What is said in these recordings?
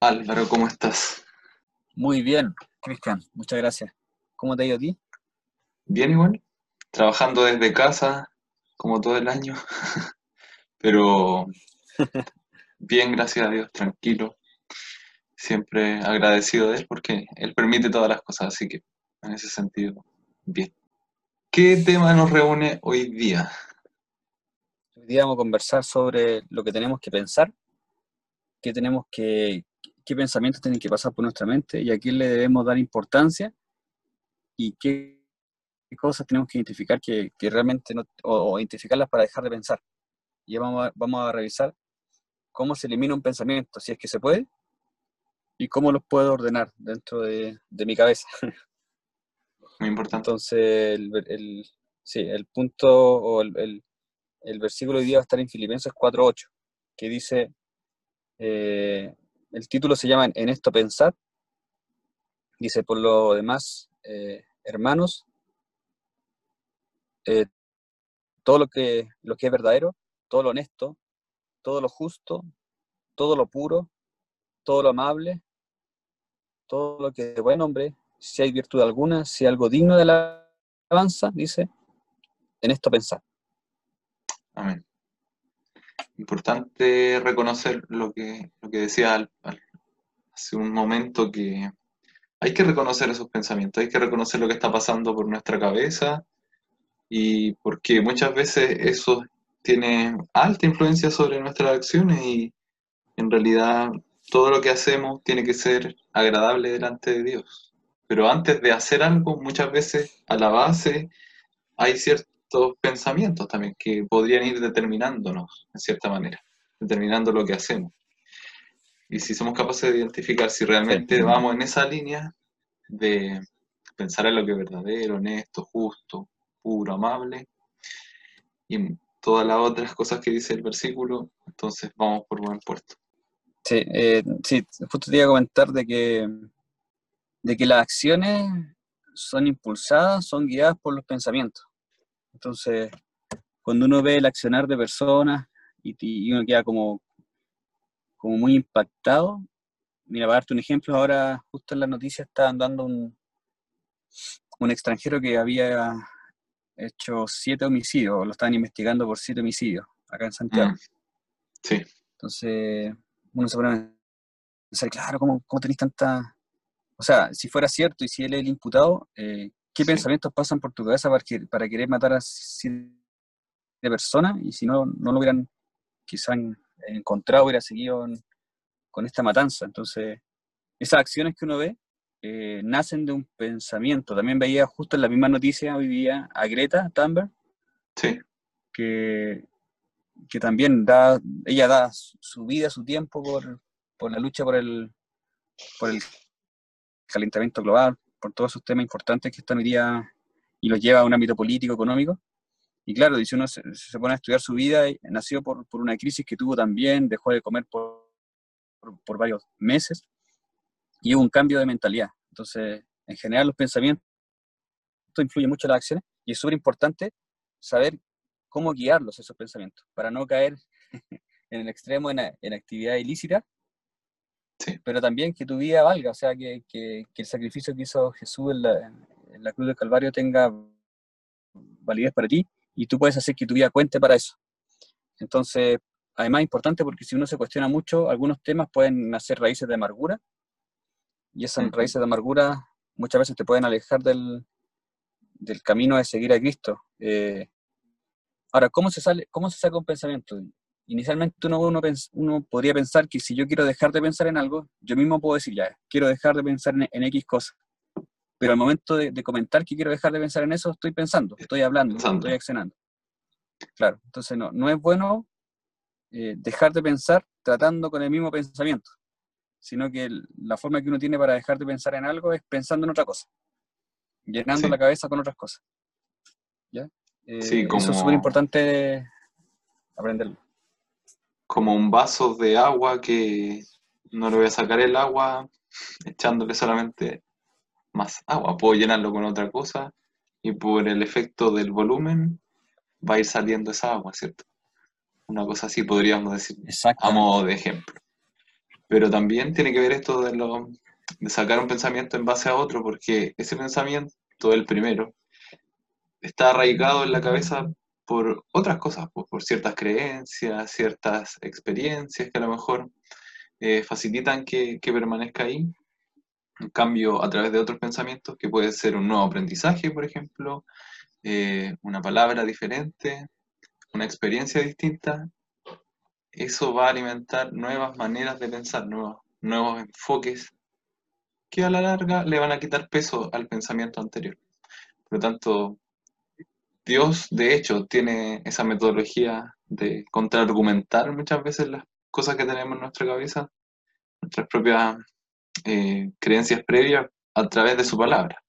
Álvaro, ¿cómo estás? Muy bien, Cristian, muchas gracias. ¿Cómo te ha ido a ti? Bien igual, trabajando desde casa como todo el año, pero bien, gracias a Dios, tranquilo. Siempre agradecido de Él porque Él permite todas las cosas, así que en ese sentido, bien. ¿Qué tema nos reúne hoy día? Hoy día vamos a conversar sobre lo que tenemos que pensar, qué tenemos que, qué pensamientos tienen que pasar por nuestra mente y a quién le debemos dar importancia y qué cosas tenemos que identificar que, realmente no, o, identificarlas para dejar de pensar. Y vamos a, vamos a revisar cómo se elimina un pensamiento, si es que se puede, y cómo los puedo ordenar dentro de, mi cabeza. Muy importante. Entonces, el, sí, el punto o el, el, versículo de hoy día va a estar en Filipenses 4.8, que dice, eh, el título se llama En esto pensar. Dice, por lo demás, eh, hermanos, eh, todo lo que, lo que es verdadero, todo lo honesto, todo lo justo, todo lo puro, todo lo amable, todo lo que es buen hombre, si hay virtud alguna, si algo digno de la alabanza, dice, en esto pensar. Amén. Importante reconocer lo que, lo que decía hace un momento, que hay que reconocer esos pensamientos, hay que reconocer lo que está pasando por nuestra cabeza y porque muchas veces eso tiene alta influencia sobre nuestras acciones y en realidad todo lo que hacemos tiene que ser agradable delante de Dios. Pero antes de hacer algo, muchas veces a la base hay ciertos pensamientos también que podrían ir determinándonos en cierta manera, determinando lo que hacemos. Y si somos capaces de identificar si realmente vamos en esa línea de pensar en lo que es verdadero, honesto, justo, puro, amable, y todas las otras cosas que dice el versículo, entonces vamos por buen puerto. Sí, eh, sí, justo te iba a comentar de que, de que las acciones son impulsadas, son guiadas por los pensamientos. Entonces, cuando uno ve el accionar de personas y, y uno queda como, como muy impactado, mira, para darte un ejemplo, ahora justo en la noticia está dando un, un extranjero que había hecho siete homicidios, lo estaban investigando por siete homicidios acá en Santiago. Mm. Sí. Entonces, uno se pone a pensar, claro, ¿cómo, cómo tenéis tanta... O sea, si fuera cierto y si él es el imputado, eh, ¿qué pensamientos pasan por tu cabeza para, para querer matar a siete personas? Y si no, no lo hubieran quizá encontrado, hubiera seguido con esta matanza. Entonces, esas acciones que uno ve eh, nacen de un pensamiento. También veía justo en la misma noticia vivía a Greta Thunberg, que, que también da, ella da su vida, su tiempo por, por la lucha por el, por el calentamiento global, por todos esos temas importantes que están hoy día y los lleva a un ámbito político, económico. Y claro, si uno se, pone a estudiar su vida, nació por, por, una crisis que tuvo también, dejó de comer por, por varios meses, y hubo un cambio de mentalidad. Entonces, en general, los pensamientos influyen mucho en las acciones y es súper importante saber cómo guiarlos esos pensamientos para no caer en el extremo en, en actividad ilícita, pero también que tu vida valga, o sea, que, que, el sacrificio que hizo Jesús en la, en la, cruz del Calvario tenga validez para ti y tú puedes hacer que tu vida cuente para eso. Entonces, además es importante porque si uno se cuestiona mucho, algunos temas pueden nacer raíces de amargura y esas raíces de amargura muchas veces te pueden alejar del, del camino de seguir a Cristo. Eh, ahora, ¿cómo se, sale, ¿cómo se saca un pensamiento? Inicialmente uno, uno, podría pensar que si yo quiero dejar de pensar en algo, yo mismo puedo decir, ya, quiero dejar de pensar en, X cosas. Pero al momento de, comentar que quiero dejar de pensar en eso, estoy pensando, estoy hablando, estoy accionando. Claro, entonces no, no es bueno eh, dejar de pensar tratando con el mismo pensamiento sino que la forma que uno tiene para dejar de pensar en algo es pensando en otra cosa, llenando la cabeza con otras cosas. ¿Ya? Eh, eso es súper importante aprenderlo. Como un vaso de agua que no le voy a sacar el agua echándole solamente más agua, puedo llenarlo con otra cosa y por el efecto del volumen va a ir saliendo esa agua, ¿cierto? Una cosa así podríamos decir a modo de ejemplo. Pero también tiene que ver esto de, lo, de sacar un pensamiento en base a otro, porque ese pensamiento, el primero, está arraigado en la cabeza por otras cosas, pues, por, ciertas creencias, ciertas experiencias que a lo mejor eh, facilitan que, permanezca ahí. En cambio, a través de otros pensamientos, que puede ser un nuevo aprendizaje, por ejemplo, eh, una palabra diferente, una experiencia distinta, eso va a alimentar nuevas maneras de pensar, nuevos, nuevos enfoques que a la larga le van a quitar peso al pensamiento anterior. Por lo tanto, Dios, de hecho, tiene esa metodología de contraargumentar muchas veces las cosas que tenemos en nuestra cabeza, nuestras propias eh, creencias previas a través de su palabra.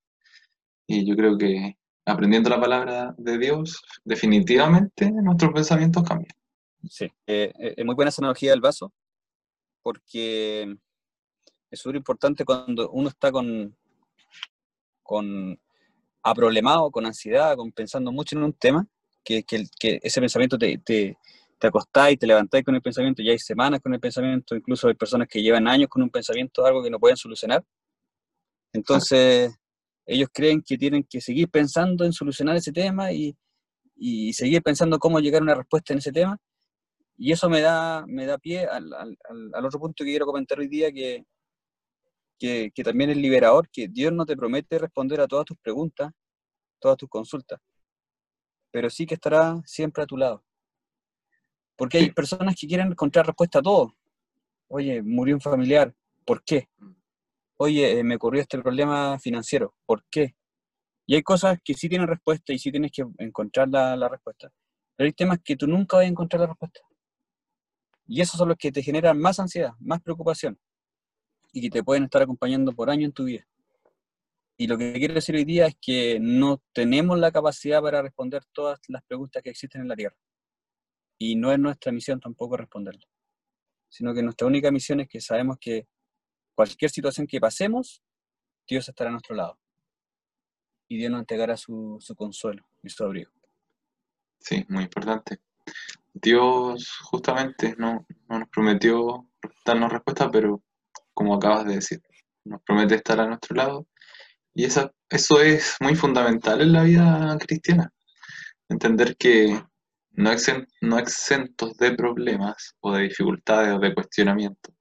Y yo creo que aprendiendo la palabra de Dios, definitivamente nuestros pensamientos cambian. Sí, eh, eh, es muy buena esa analogía del vaso, porque es súper importante cuando uno está con, con aproblemado, con ansiedad, con pensando mucho en un tema, que, que, que ese pensamiento te, te, te acostáis, te levantáis con el pensamiento, ya hay semanas con el pensamiento, incluso hay personas que llevan años con un pensamiento, algo que no pueden solucionar. Entonces, ellos creen que tienen que seguir pensando en solucionar ese tema y, y, seguir pensando cómo llegar a una respuesta en ese tema. Y eso me da, me da pie al, al, al otro punto que quiero comentar hoy día, que, que, también es liberador, que Dios no te promete responder a todas tus preguntas, todas tus consultas, pero sí que estará siempre a tu lado. Porque hay personas que quieren encontrar respuesta a todo. Oye, murió un familiar, ¿por qué? Oye, eh, me ocurrió este problema financiero, ¿por qué? Y hay cosas que sí tienen respuesta y sí tienes que encontrar la, la respuesta. Pero hay temas que tú nunca vas a encontrar la respuesta. Y esos son los que te generan más ansiedad, más preocupación y que te pueden estar acompañando por años en tu vida. Y lo que quiero decir hoy día es que no tenemos la capacidad para responder todas las preguntas que existen en la Tierra. Y no es nuestra misión tampoco responderlas. Sino que nuestra única misión es que sabemos que cualquier situación que pasemos, Dios estará a nuestro lado. Y Dios nos entregará su, su consuelo y su abrigo. Sí, muy importante. Dios justamente no, no nos prometió darnos respuesta, pero como acabas de decir. Nos promete estar a nuestro lado. Y esa, eso es muy fundamental en la vida cristiana. Entender que no, no exentos de problemas o de dificultades o de cuestionamientos.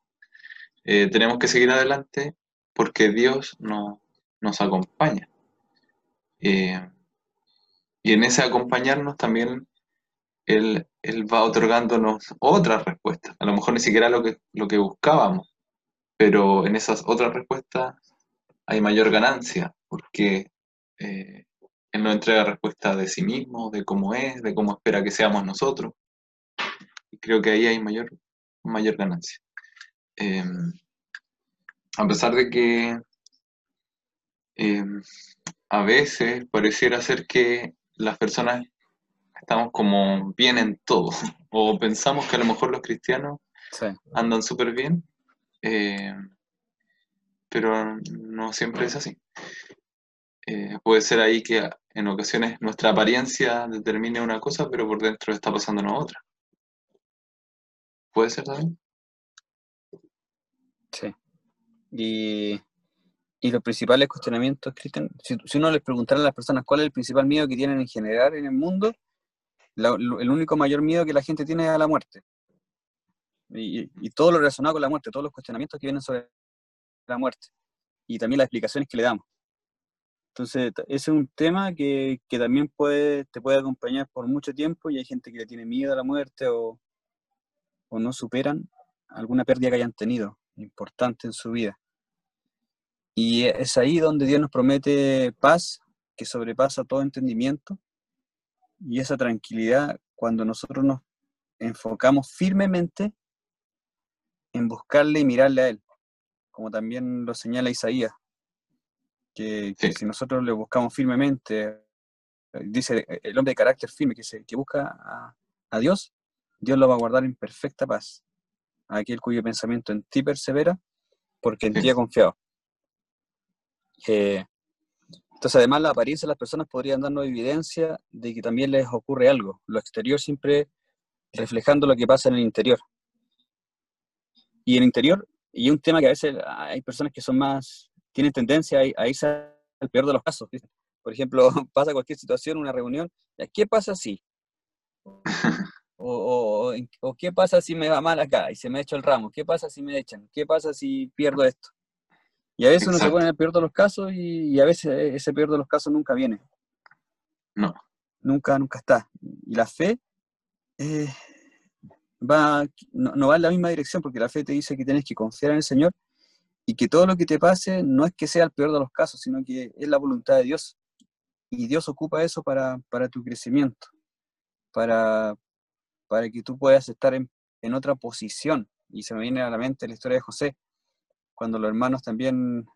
Eh, tenemos que seguir adelante porque Dios no, nos acompaña. Eh, y en ese acompañarnos también él, él, va otorgándonos otras respuestas. A lo mejor ni siquiera lo que, lo que buscábamos, pero en esas otras respuestas hay mayor ganancia, porque eh, Él nos entrega respuesta de sí mismo, de cómo es, de cómo espera que seamos nosotros. Y creo que ahí hay mayor, mayor ganancia. Em, a pesar de que em, a veces pareciera ser que las personas estamos como bien en todo, o pensamos que a lo mejor los cristianos andan súper bien, eh, pero no siempre es así. Eh, puede ser ahí que en ocasiones nuestra apariencia determine una cosa, pero por dentro está pasándonos otra. ¿Puede ser también? Sí. Y, y los principales cuestionamientos, Cristian, si, uno les preguntara a las personas cuál es el principal miedo que tienen en general en el mundo, el único mayor miedo que la gente tiene es a la muerte y, todo lo relacionado con la muerte, todos los cuestionamientos que vienen sobre la muerte y también las explicaciones que le damos. Entonces, ese es un tema que, que, también puede, te puede acompañar por mucho tiempo y hay gente que le tiene miedo a la muerte o, o no superan alguna pérdida que hayan tenido importante en su vida. Y es ahí donde Dios nos promete paz que sobrepasa todo entendimiento y esa tranquilidad cuando nosotros nos enfocamos firmemente en buscarle y mirarle a Él, como también lo señala Isaías, que, si nosotros le buscamos firmemente, dice el hombre de carácter firme que, se, que busca a, Dios, Dios lo va a guardar en perfecta paz. Aquel cuyo pensamiento en ti persevera, porque en ti ha confiado. Eh, entonces, además, la apariencia de las personas podrían darnos evidencia de que también les ocurre algo. Lo exterior siempre reflejando lo que pasa en el interior. Y el interior y un tema que a veces hay personas que son más, tienen tendencia a, irse al peor de los casos. Por ejemplo, pasa cualquier situación, una reunión, ¿qué pasa si? O, o, qué pasa si me va mal acá y se me echa el ramo, qué pasa si me echan, qué pasa si pierdo esto. Y a veces uno se pone en el peor de los casos y, a veces ese peor de los casos nunca viene. No. Nunca, nunca está. Y la fe eh, va, no, va en la misma dirección porque la fe te dice que tienes que confiar en el Señor y que todo lo que te pase no es que sea el peor de los casos, sino que es la voluntad de Dios. Y Dios ocupa eso para, para tu crecimiento, para, para que tú puedas estar en, otra posición. Y se me viene a la mente la historia de José, cuando los hermanos también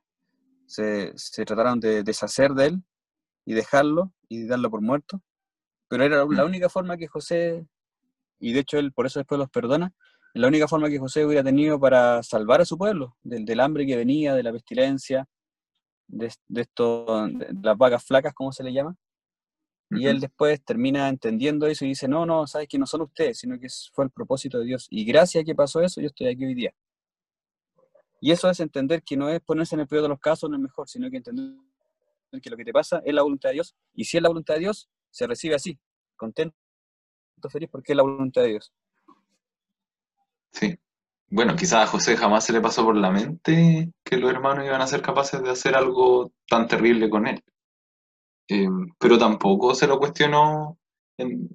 se, trataron de deshacer de él y dejarlo y darlo por muerto. Pero era la mm. única forma que José, y de hecho él por eso después los perdona, la única forma que José hubiera tenido para salvar a su pueblo, del, del hambre que venía, de la pestilencia, de, de, esto, de las vacas flacas, como se le llama, y él después termina entendiendo eso y dice, no, no, sabes que no son ustedes, sino que fue el propósito de Dios. Y gracias a que pasó eso, yo estoy aquí hoy día. Y eso es entender que no es ponerse en el peor de los casos, no es mejor, sino que entender que lo que te pasa es la voluntad de Dios. Y si es la voluntad de Dios, se recibe así, contento, porque es la voluntad de Dios. Sí. Bueno, quizás a José jamás se le pasó por la mente que los hermanos iban a ser capaces de hacer algo tan terrible con él. Eh, pero tampoco se lo cuestionó en,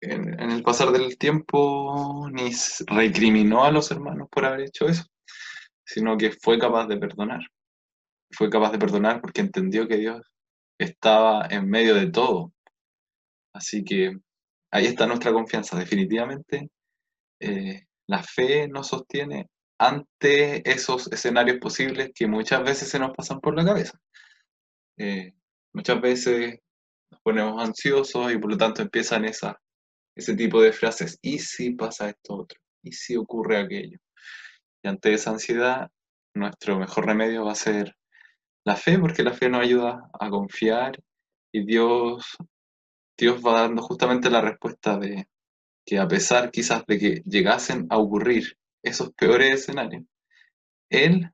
el pasar del tiempo, ni recriminó a los hermanos por haber hecho eso, sino que fue capaz de perdonar. Fue capaz de perdonar porque entendió que Dios estaba en medio de todo. Así que ahí está nuestra confianza. Definitivamente, eh, la fe nos sostiene ante esos escenarios posibles que muchas veces se nos pasan por la cabeza. Eh, Muchas veces nos ponemos ansiosos y por lo tanto empiezan esa, ese tipo de frases. ¿Y si pasa esto otro? ¿Y si ocurre aquello? Y ante esa ansiedad, nuestro mejor remedio va a ser la fe, porque la fe nos ayuda a confiar y Dios, Dios va dando justamente la respuesta de que a pesar quizás de que llegasen a ocurrir esos peores escenarios, Él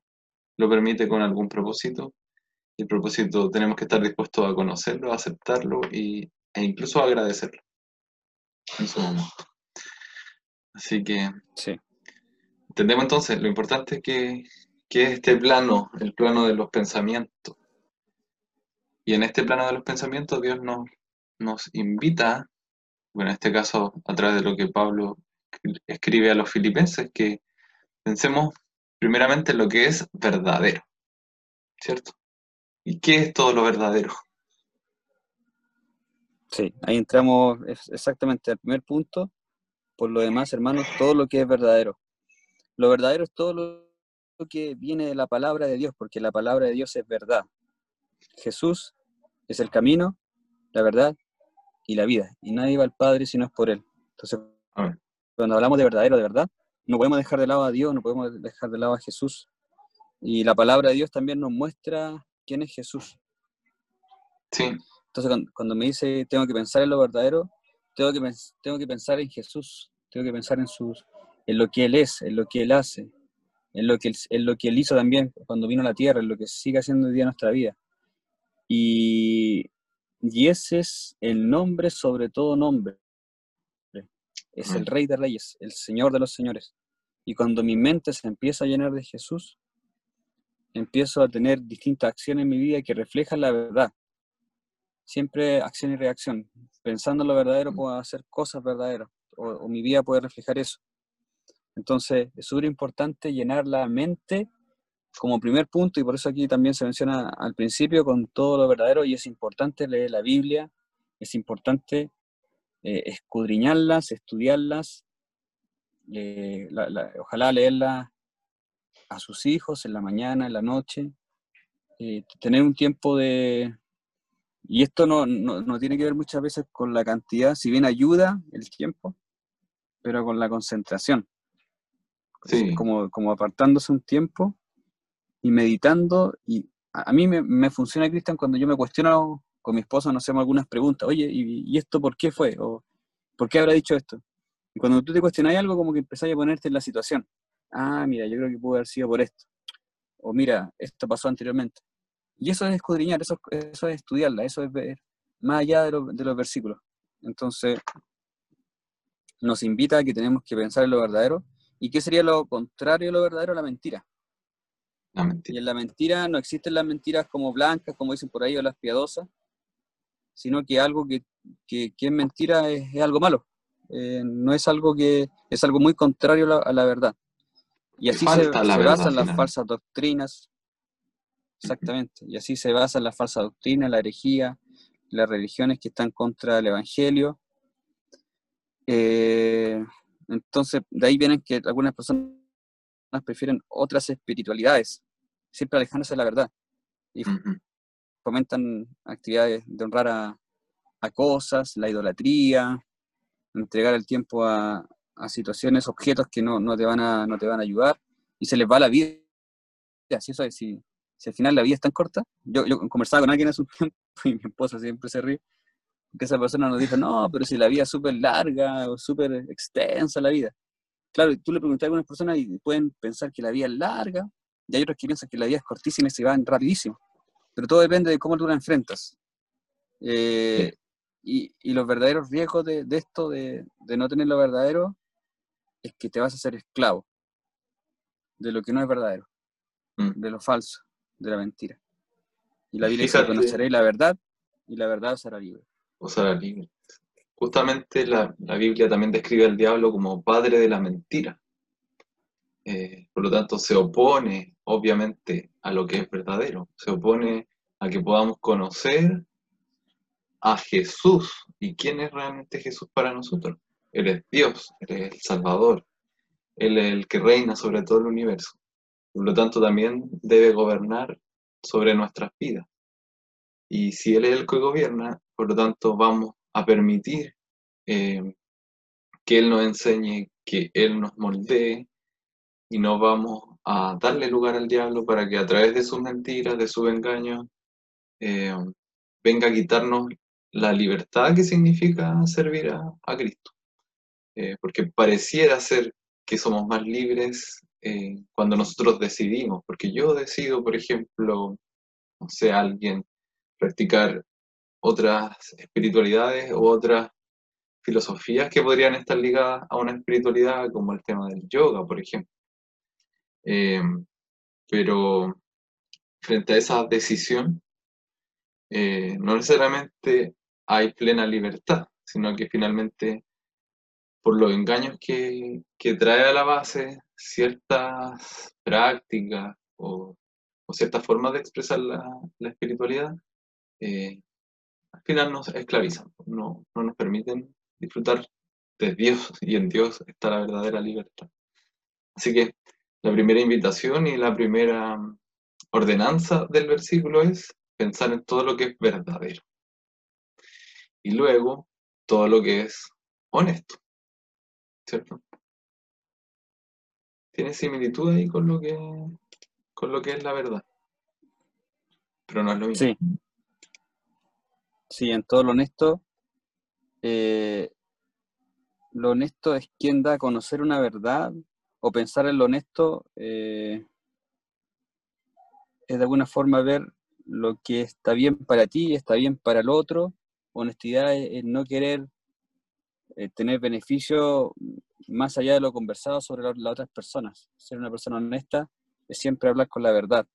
lo permite con algún propósito el propósito tenemos que estar dispuestos a conocerlo, a aceptarlo y, e incluso a agradecerlo en su momento. Así que sí. entendemos entonces lo importante que, que es este plano, el plano de los pensamientos. Y en este plano de los pensamientos Dios nos, nos invita, bueno, en este caso a través de lo que Pablo escribe a los filipenses, que pensemos primeramente en lo que es verdadero, ¿cierto? ¿Y qué es todo lo verdadero? Sí, ahí entramos exactamente al primer punto. Por lo demás, hermanos, todo lo que es verdadero. Lo verdadero es todo lo que viene de la palabra de Dios, porque la palabra de Dios es verdad. Jesús es el camino, la verdad y la vida. Y nadie va al Padre si no es por Él. Entonces, cuando hablamos de verdadero, de verdad, no podemos dejar de lado a Dios, no podemos dejar de lado a Jesús. Y la palabra de Dios también nos muestra quién es Jesús. Sí. Entonces, cuando, me dice tengo que pensar en lo verdadero, tengo que, tengo que pensar en Jesús, tengo que pensar en, sus, en lo que Él es, en lo que Él hace, en lo que él, en lo que él hizo también cuando vino a la tierra, en lo que sigue haciendo hoy día en nuestra vida. Y, y ese es el nombre sobre todo nombre. Es el. Rey de Reyes, el Señor de los Señores. Y cuando mi mente se empieza a llenar de Jesús, empiezo a tener distintas acciones en mi vida que reflejan la verdad. Siempre acción y reacción. Pensando en lo verdadero mm. puedo hacer cosas verdaderas o, mi vida puede reflejar eso. Entonces es súper importante llenar la mente como primer punto y por eso aquí también se menciona al principio con todo lo verdadero y es importante leer la Biblia, es importante eh, escudriñarlas, estudiarlas, eh, ojalá leerlas a sus hijos en la mañana, en la noche, eh, tener un tiempo de... Y esto no, no, tiene que ver muchas veces con la cantidad, si bien ayuda el tiempo, pero con la concentración. Como, como apartándose un tiempo y meditando. Y a, mí me, me, funciona, Cristian, cuando yo me cuestiono con mi esposa, nos hacemos algunas preguntas. Oye, ¿y, ¿y, esto por qué fue? ¿O por qué habrá dicho esto? Y cuando tú te cuestionas algo, como que empezás a ponerte en la situación ah, mira, yo creo que pudo haber sido por esto. O mira, esto pasó anteriormente. Y eso es escudriñar, eso, eso es estudiarla, eso es ver más allá de, de los versículos. Entonces, nos invita a que tenemos que pensar en lo verdadero. ¿Y qué sería lo contrario de lo verdadero? La mentira. La mentira. Y en la mentira no existen las mentiras como blancas, como dicen por ahí, o las piadosas, sino que algo que, que, que es mentira es, es algo malo. Eh, no es algo que es algo muy contrario a la, a la verdad. Y así se, se basan las falsas doctrinas, exactamente, y así se basan las falsas doctrinas, la herejía, las religiones que están contra el Evangelio. Eh, entonces, de ahí vienen que algunas personas prefieren otras espiritualidades, siempre alejándose de la verdad. Y fomentan actividades de honrar a, a, cosas, la idolatría, entregar el tiempo a, a situaciones, objetos que no, no, te van a, no te van a ayudar, y se les va la vida. Si, eso es, si, si al final la vida es tan corta, yo, yo conversaba con alguien hace un tiempo y mi esposa siempre se ríe, que esa persona nos dijo, no, pero si la vida es súper larga o súper extensa la vida. Claro, tú le preguntas a algunas personas y pueden pensar que la vida es larga, y hay otros que piensan que la vida es cortísima y se van rapidísimo. Pero todo depende de cómo tú la enfrentas. Eh, y, y, los verdaderos riesgos de, de esto, de, de, no tener lo verdadero, es que te vas a hacer esclavo de lo que no es verdadero, mm. de lo falso, de la mentira. Y la Biblia dice, conoceréis la verdad y la verdad os hará libre. Os hará libre. Justamente la, la, Biblia también describe al diablo como padre de la mentira. Eh, por lo tanto, se opone, obviamente, a lo que es verdadero. Se opone a que podamos conocer a Jesús. ¿Y quién es realmente Jesús para nosotros? Él es Dios, Él es el Salvador, Él es el que reina sobre todo el universo. Por lo tanto, también debe gobernar sobre nuestras vidas. Y si Él es el que gobierna, por lo tanto, vamos a permitir eh, que Él nos enseñe, que Él nos moldee, y no vamos a darle lugar al diablo para que a través de sus mentiras, de su engaño, eh, venga a quitarnos la libertad que significa servir a, a Cristo. Eh, porque pareciera ser que somos más libres eh, cuando nosotros decidimos, porque yo decido, por ejemplo, no sé, alguien practicar otras espiritualidades o otras filosofías que podrían estar ligadas a una espiritualidad, como el tema del yoga, por ejemplo. Eh, pero frente a esa decisión, eh, no necesariamente hay plena libertad, sino que finalmente por los engaños que, que trae a la base ciertas prácticas o, o ciertas formas de expresar la, la espiritualidad, eh, al final nos esclavizan, no, no nos permiten disfrutar de Dios y en Dios está la verdadera libertad. Así que la primera invitación y la primera ordenanza del versículo es pensar en todo lo que es verdadero. Y luego todo lo que es honesto. ¿cierto? Tiene similitud ahí con lo que, con lo que es la verdad. Pero no es lo mismo. Sí. Sí, en todo lo honesto, eh, lo honesto es quien da a conocer una verdad o pensar en lo honesto eh, es de alguna forma ver lo que está bien para ti, está bien para el otro. Honestidad es no querer eh, tener beneficio más allá de lo conversado sobre las otras personas. Ser una persona honesta es siempre hablar con la verdad.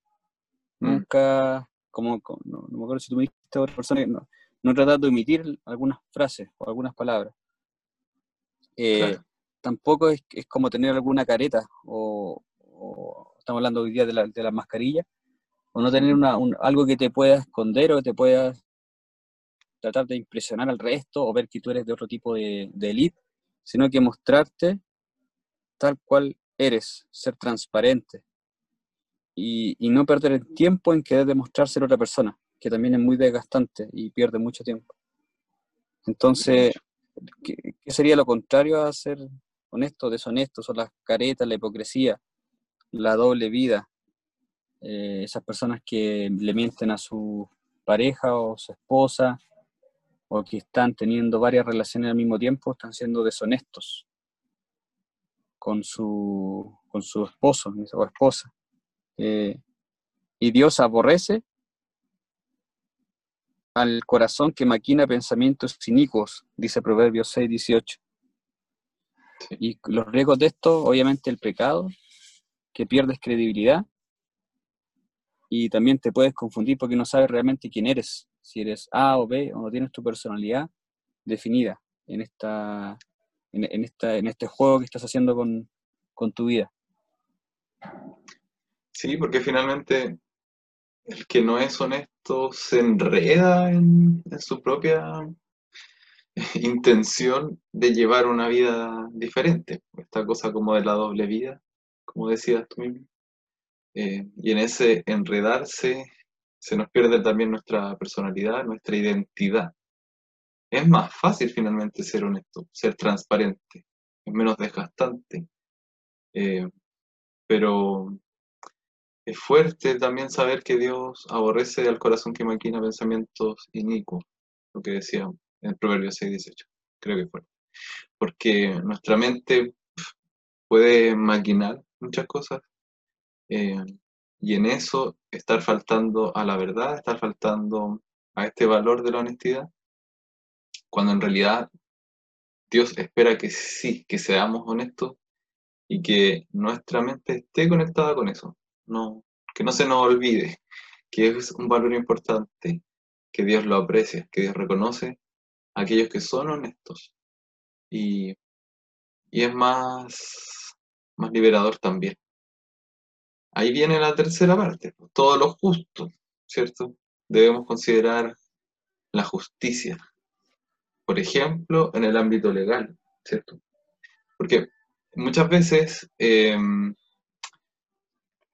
Mm. Nunca, como, no, me acuerdo si tú me dijiste a otra persona, no, no tratar de omitir algunas frases o algunas palabras. Eh, claro. Tampoco es, es, como tener alguna careta, o, o, estamos hablando hoy día de la, de la mascarilla, o no tener una, un, algo que te pueda esconder o que te pueda tratar de impresionar al resto o ver que tú eres de otro tipo de, de elite, sino que mostrarte tal cual eres, ser transparente y, y, no perder el tiempo en querer demostrar ser otra persona, que también es muy desgastante y pierde mucho tiempo. Entonces, ¿qué, sería lo contrario a ser honesto, deshonesto? Son las caretas, la hipocresía, la doble vida, eh, esas personas que le mienten a su pareja o su esposa, o que están teniendo varias relaciones al mismo tiempo están siendo deshonestos con su, con su esposo o esposa. Eh, y Dios aborrece al corazón que maquina pensamientos inicuos, dice Proverbios 6, 18. Y los riesgos de esto, obviamente el pecado, que pierdes credibilidad y también te puedes confundir porque no sabes realmente quién eres, si eres A o B o no tienes tu personalidad definida en, esta, en, esta, en este juego que estás haciendo con, con tu vida. Sí, porque finalmente el que no es honesto se enreda en, su propia intención de llevar una vida diferente. Esta cosa como de la doble vida, como decías tú mismo. Eh, y en ese enredarse se nos pierde también nuestra personalidad, nuestra identidad. Es más fácil finalmente ser honesto, ser transparente, es menos desgastante. Eh, pero es fuerte también saber que Dios aborrece al corazón que maquina pensamientos inicuos, lo que decía en el Proverbio 6.18. Creo que fuerte. Porque nuestra mente puede maquinar muchas cosas eh, y en eso estar faltando a la verdad, estar faltando a este valor de la honestidad, cuando en realidad Dios espera que sí, que seamos honestos y que nuestra mente esté conectada con eso, no, que no se nos olvide que es un valor importante, que Dios lo aprecia, que Dios reconoce a aquellos que son honestos. Y, es más, más liberador también. Ahí viene la tercera parte, todo lo justo, ¿cierto? Debemos considerar la justicia, por ejemplo, en el ámbito legal, ¿cierto? Porque muchas veces em,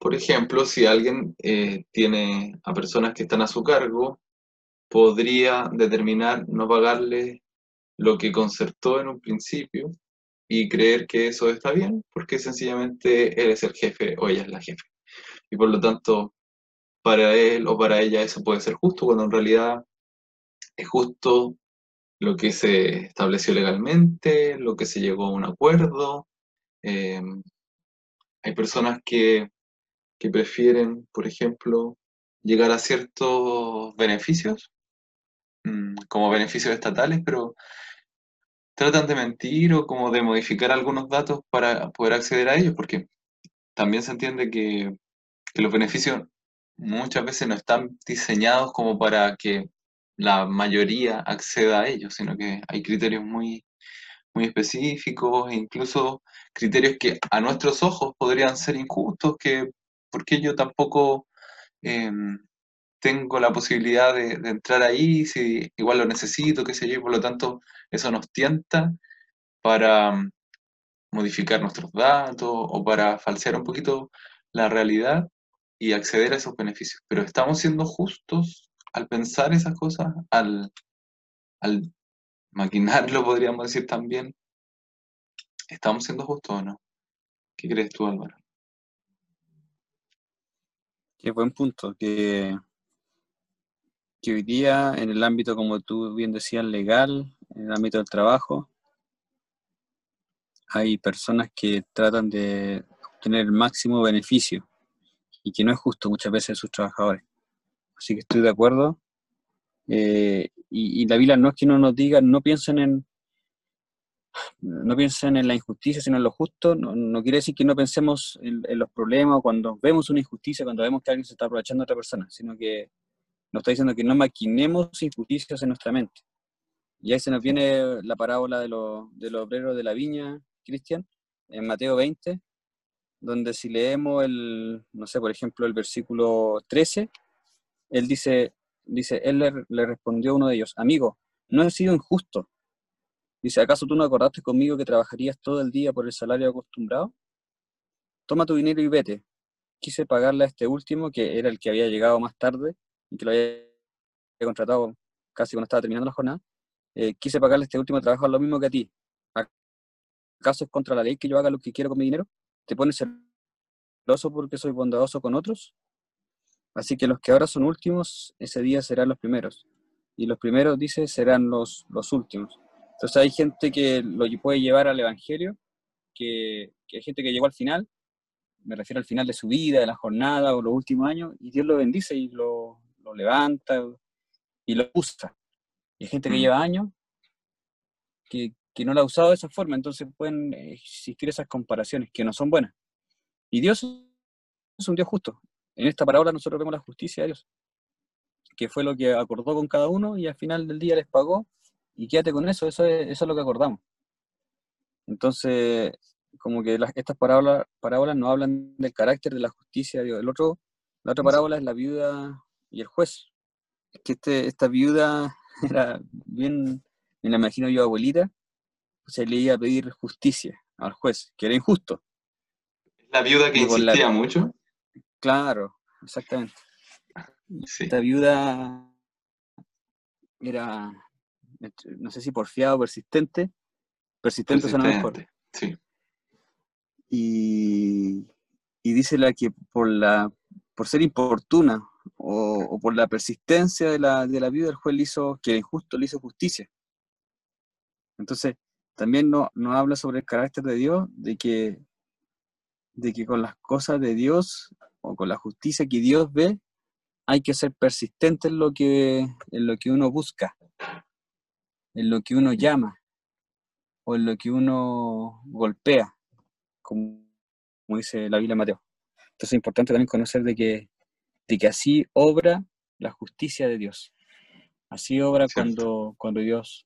por ejemplo, si alguien eh, tiene a personas que están a su cargo, podría determinar no pagarle lo que concertó en un principio y creer que eso está bien, porque sencillamente él es el jefe o ella es la jefe. Y por lo tanto, para él o para ella eso puede ser justo, cuando en realidad es justo lo que se estableció legalmente, lo que se llegó a un acuerdo. Eh, hay personas que que prefieren, por ejemplo, llegar a ciertos beneficios, mm, como beneficios estatales, pero tratan de mentir o como de modificar algunos datos para poder acceder a ellos, porque también se entiende que, los beneficios muchas veces no están diseñados como para que la mayoría acceda a ellos, sino que hay criterios muy, muy específicos e incluso criterios que a nuestros ojos podrían ser injustos, que porque yo tampoco em, tengo la posibilidad de, entrar ahí, si igual lo necesito, qué sé yo, y por lo tanto eso nos tienta para mm, modificar nuestros datos o para falsear un poquito la realidad y acceder a esos beneficios. Pero estamos siendo justos al pensar esas cosas, al, al maquinarlo, podríamos decir también. ¿Estamos siendo justos o no? ¿Qué crees tú, Álvaro? Qué buen punto, que, que hoy día en el ámbito, como tú bien decías, legal, en el ámbito del trabajo, hay personas que tratan de obtener el máximo beneficio y que no es justo muchas veces de sus trabajadores. Así que estoy de acuerdo. Eh, y, y, la Biblia no es que no nos diga, no piensen en, no piensen en la injusticia, sino en lo justo, no, quiere decir que no pensemos en, los problemas cuando vemos una injusticia, cuando vemos que alguien se está aprovechando de otra persona, sino que nos está diciendo que no maquinemos injusticias en nuestra mente. Y ahí se nos viene la parábola de los de obreros de la viña, Cristian, en Mateo 20, donde si leemos el, no sé, por ejemplo, el versículo 13, él dice, dice él le, le respondió a uno de ellos, amigo, no he sido injusto Dice, ¿acaso tú no acordaste conmigo que trabajarías todo el día por el salario acostumbrado? Toma tu dinero y vete. Quise pagarle a este último, que era el que había llegado más tarde y que lo había contratado casi cuando estaba terminando la jornada. Eh, quise pagarle a este último trabajo lo mismo que a ti. ¿Acaso es contra la ley que yo haga lo que quiero con mi dinero? ¿Te pones celoso porque soy bondadoso con otros? Así que los que ahora son últimos, ese día serán los primeros. Y los primeros, dice, serán los, los últimos. Entonces hay gente que lo puede llevar al Evangelio, que, hay gente que llegó al final me refiero al final de su vida, de la jornada o los últimos años, y Dios lo bendice y lo, lo levanta y lo usa. Y hay gente que mm. lleva años que, que, no lo ha usado de esa forma, entonces pueden existir esas comparaciones que no son buenas. Y Dios es un Dios justo. En esta parábola nosotros vemos la justicia de Dios, que fue lo que acordó con cada uno y al final del día les pagó y quédate con eso, eso es, eso es lo que acordamos. Entonces, como que estas parábolas, parábolas no hablan del carácter de la justicia de Dios. El otro, la otra parábola es la viuda y el juez. Es que este, esta viuda era bien, me la imagino yo abuelita, se le iba a pedir justicia al juez, que era injusto. ¿La viuda que insistía mucho? Claro, exactamente. Esta viuda era, no sé si porfiado o persistente, persistente, persistente mejor. Sí. Y, y dice la que por, la, por ser importuna o, por la persistencia de la, de la vida el juez le hizo, que injusto le hizo justicia. Entonces, también no, no habla sobre el carácter de Dios, de que, de que con las cosas de Dios o con la justicia que Dios ve, hay que ser persistente en lo que, en lo que uno busca, en lo que uno llama o en lo que uno golpea, como, dice la Biblia de Mateo. Entonces es importante también conocer de que, de que así obra la justicia de Dios. Así obra cuando, cuando Dios,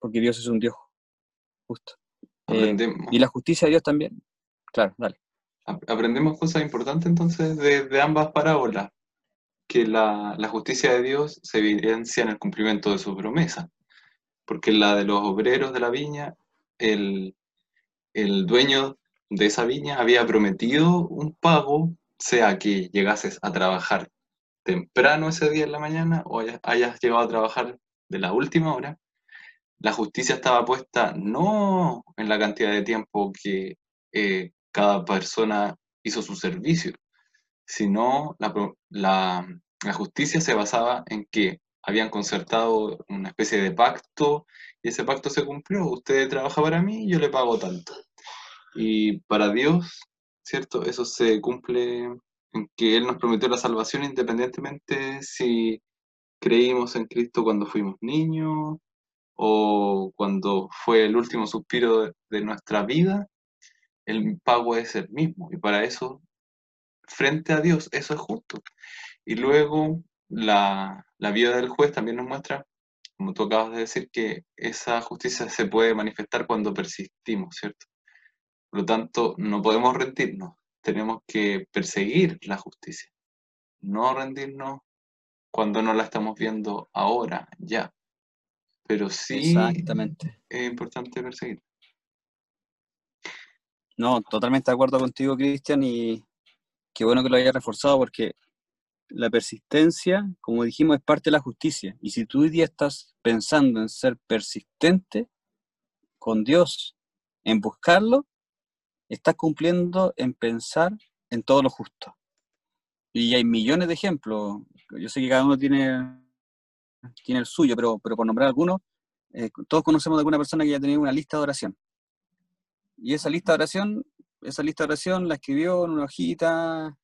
porque Dios es un Dios justo. Eh, y la justicia de Dios también. Claro, dale. Aprendemos cosas importantes entonces de, ambas parábolas, que la, la, justicia de Dios se evidencia en el cumplimiento de su promesa porque la de los obreros de la viña, el, dueño de esa viña había prometido un pago, sea que llegases a trabajar temprano ese día en la mañana o hayas, llegado a trabajar de la última hora, la justicia estaba puesta no en la cantidad de tiempo que eh, cada persona hizo su servicio, sino la, la, justicia se basaba en que habían concertado una especie de pacto y ese pacto se cumplió. Usted trabaja para mí, yo le pago tanto. Y para Dios, ¿cierto? Eso se cumple en que Él nos prometió la salvación independientemente si creímos en Cristo cuando fuimos niños o cuando fue el último suspiro de, de nuestra vida, el pago es el mismo. Y para eso, frente a Dios, eso es justo. Y luego la, la vida del juez también nos muestra, como tú acabas de decir, que esa justicia se puede manifestar cuando persistimos, ¿cierto? Por lo tanto, no podemos rendirnos, tenemos que perseguir la justicia, no rendirnos cuando no la estamos viendo ahora, ya. Pero sí Exactamente. es importante perseguir. No, totalmente de acuerdo contigo, Cristian, y qué bueno que lo hayas reforzado porque la persistencia, como dijimos, es parte de la justicia. Y si tú hoy día estás pensando en ser persistente con Dios, en buscarlo, estás cumpliendo en pensar en todo lo justo. Y hay millones de ejemplos. Yo sé que cada uno tiene, tiene el suyo, pero, pero por nombrar algunos, eh, todos conocemos de alguna persona que ya tenía una lista de oración. Y esa lista de oración, esa lista de oración la escribió en una hojita,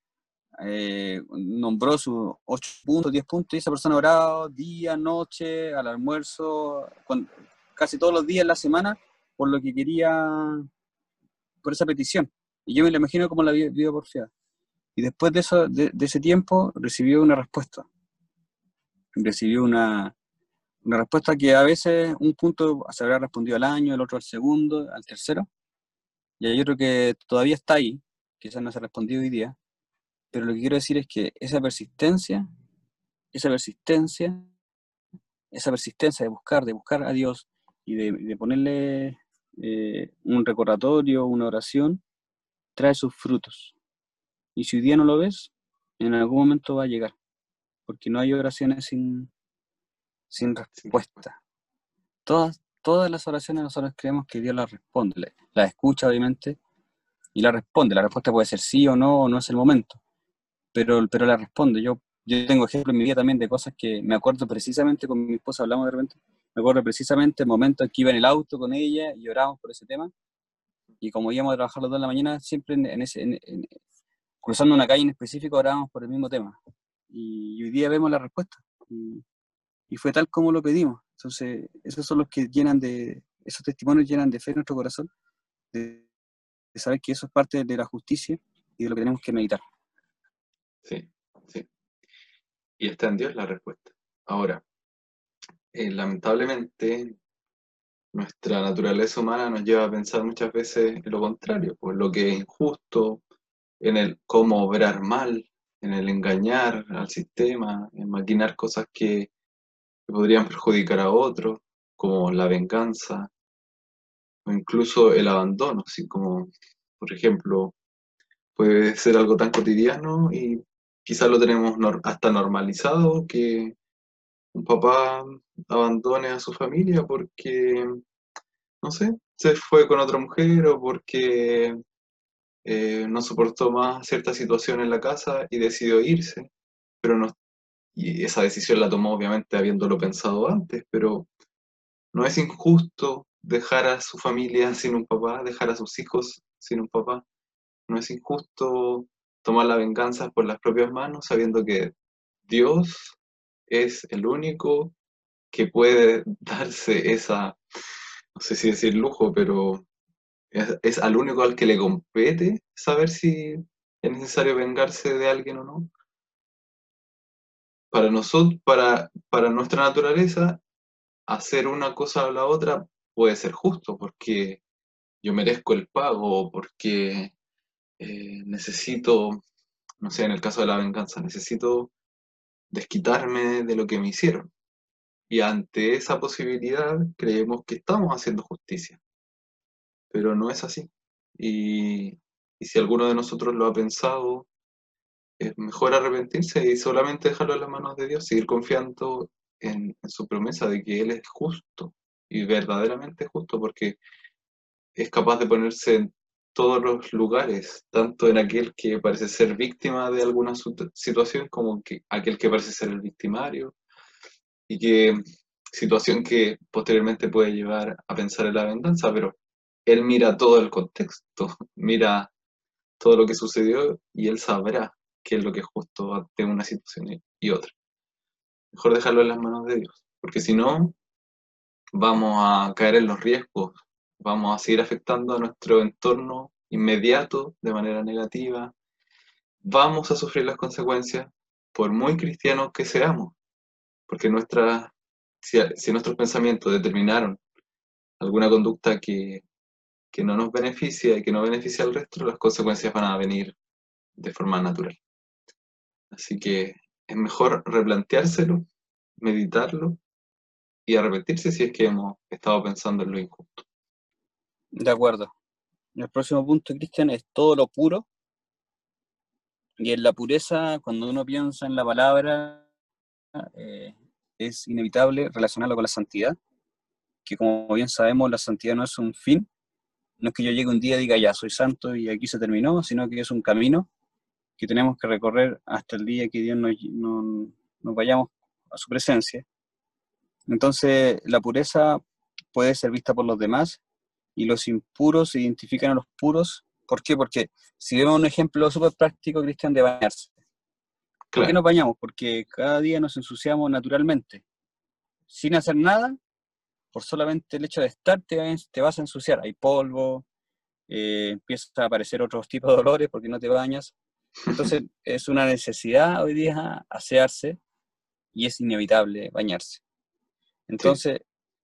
eh, nombró sus 8 puntos, 10 puntos, y esa persona oraba día, noche, al almuerzo, casi todos los días en la semana, por lo que quería, por esa petición. Y yo me la imagino como la vida porfiada. Y después de, eso, de, ese tiempo recibió una respuesta. Recibió una, una respuesta que a veces un punto se habrá respondido al año, el otro al segundo, al tercero. Y hay otro que todavía está ahí, quizás no se ha respondido hoy día, pero lo que quiero decir es que esa persistencia, esa persistencia, esa persistencia de buscar, de buscar a Dios y de, ponerle eh, un recordatorio, una oración, trae sus frutos. Y si hoy día no lo ves, en algún momento va a llegar, porque no hay oraciones sin, sin respuesta. Todas, todas las oraciones nosotros creemos que Dios las responde, las escucha obviamente y la responde. La respuesta puede ser sí o no, o no es el momento pero, pero la responde. Yo, yo tengo ejemplos en mi vida también de cosas que me acuerdo precisamente con mi esposa, hablamos de repente, me acuerdo precisamente el momento en que iba en el auto con ella y oramos por ese tema. y como íbamos a trabajar los dos en la mañana, siempre en, ese, cruzando una calle en específico hablábamos por el mismo tema. Y, hoy día vemos la respuesta. Y, fue tal como lo pedimos. Entonces, esos son los que llenan de, esos testimonios llenan de fe en nuestro corazón, de, saber que eso es parte de la justicia y de lo que tenemos que meditar. Sí, sí. Y está en Dios la respuesta. Ahora, eh, lamentablemente, nuestra naturaleza humana nos lleva a pensar muchas veces en lo contrario, por lo que es injusto, en el cómo obrar mal, en el engañar al sistema, en maquinar cosas que, podrían perjudicar a otros, como la venganza, o incluso el abandono, así como, por ejemplo, puede ser algo tan cotidiano y quizás lo tenemos hasta normalizado que un papá abandone a su familia porque, no sé, se fue con otra mujer o porque eh, no soportó más cierta situación en la casa y decidió irse, pero no, y esa decisión la tomó obviamente habiéndolo pensado antes, pero no es injusto dejar a su familia sin un papá, dejar a sus hijos sin un papá. No es injusto tomar la venganza por las propias manos sabiendo que Dios es el único que puede darse esa, no sé si decir lujo, pero es, al único al que le compete saber si es necesario vengarse de alguien o no. Para nosotros, para, para nuestra naturaleza, hacer una cosa o la otra puede ser justo, porque yo merezco el pago, porque eh, necesito, no sé, en el caso de la venganza, necesito desquitarme de lo que me hicieron. Y ante esa posibilidad creemos que estamos haciendo justicia pero no es así. Y, si alguno de nosotros lo ha pensado, es mejor arrepentirse y solamente dejarlo en las manos de Dios, seguir confiando en, su promesa de que Él es justo y verdaderamente justo, porque es capaz de ponerse en todos los lugares, tanto en aquel que parece ser víctima de alguna situación como que aquel que parece ser el victimario, y que situación que posteriormente puede llevar a pensar en la venganza, pero él mira todo el contexto, mira todo lo que sucedió y él sabrá qué es lo que es justo ante una situación y otra. Mejor dejarlo en las manos de Dios, porque si no, vamos a caer en los riesgos, vamos a seguir afectando a nuestro entorno inmediato de manera negativa, vamos a sufrir las consecuencias por muy cristianos que seamos, porque nuestra, si, nuestros pensamientos determinaron alguna conducta que que no nos beneficia y que no beneficia al resto, las consecuencias van a venir de forma natural. Así que es mejor replanteárselo, meditarlo y arrepentirse si es que hemos estado pensando en lo injusto. De acuerdo. El próximo punto, Cristian, es todo lo puro. Y en la pureza, cuando uno piensa en la palabra, eh, es inevitable relacionarlo con la santidad, que como bien sabemos, la santidad no es un fin, no es que yo llegue un día y diga, ya, soy santo y aquí se terminó, sino que es un camino que tenemos que recorrer hasta el día que Dios nos, nos vayamos a su presencia. Entonces, la pureza puede ser vista por los demás y los impuros se identifican a los puros. ¿Por qué? Porque si vemos un ejemplo súper práctico, Cristian, de bañarse. ¿Por qué nos bañamos? Porque cada día nos ensuciamos naturalmente. Sin hacer nada, por solamente el hecho de estar te, vas a ensuciar. Hay polvo, eh, empieza a aparecer otros tipos de dolores porque no te bañas. Entonces es una necesidad hoy día asearse y es inevitable bañarse. Entonces,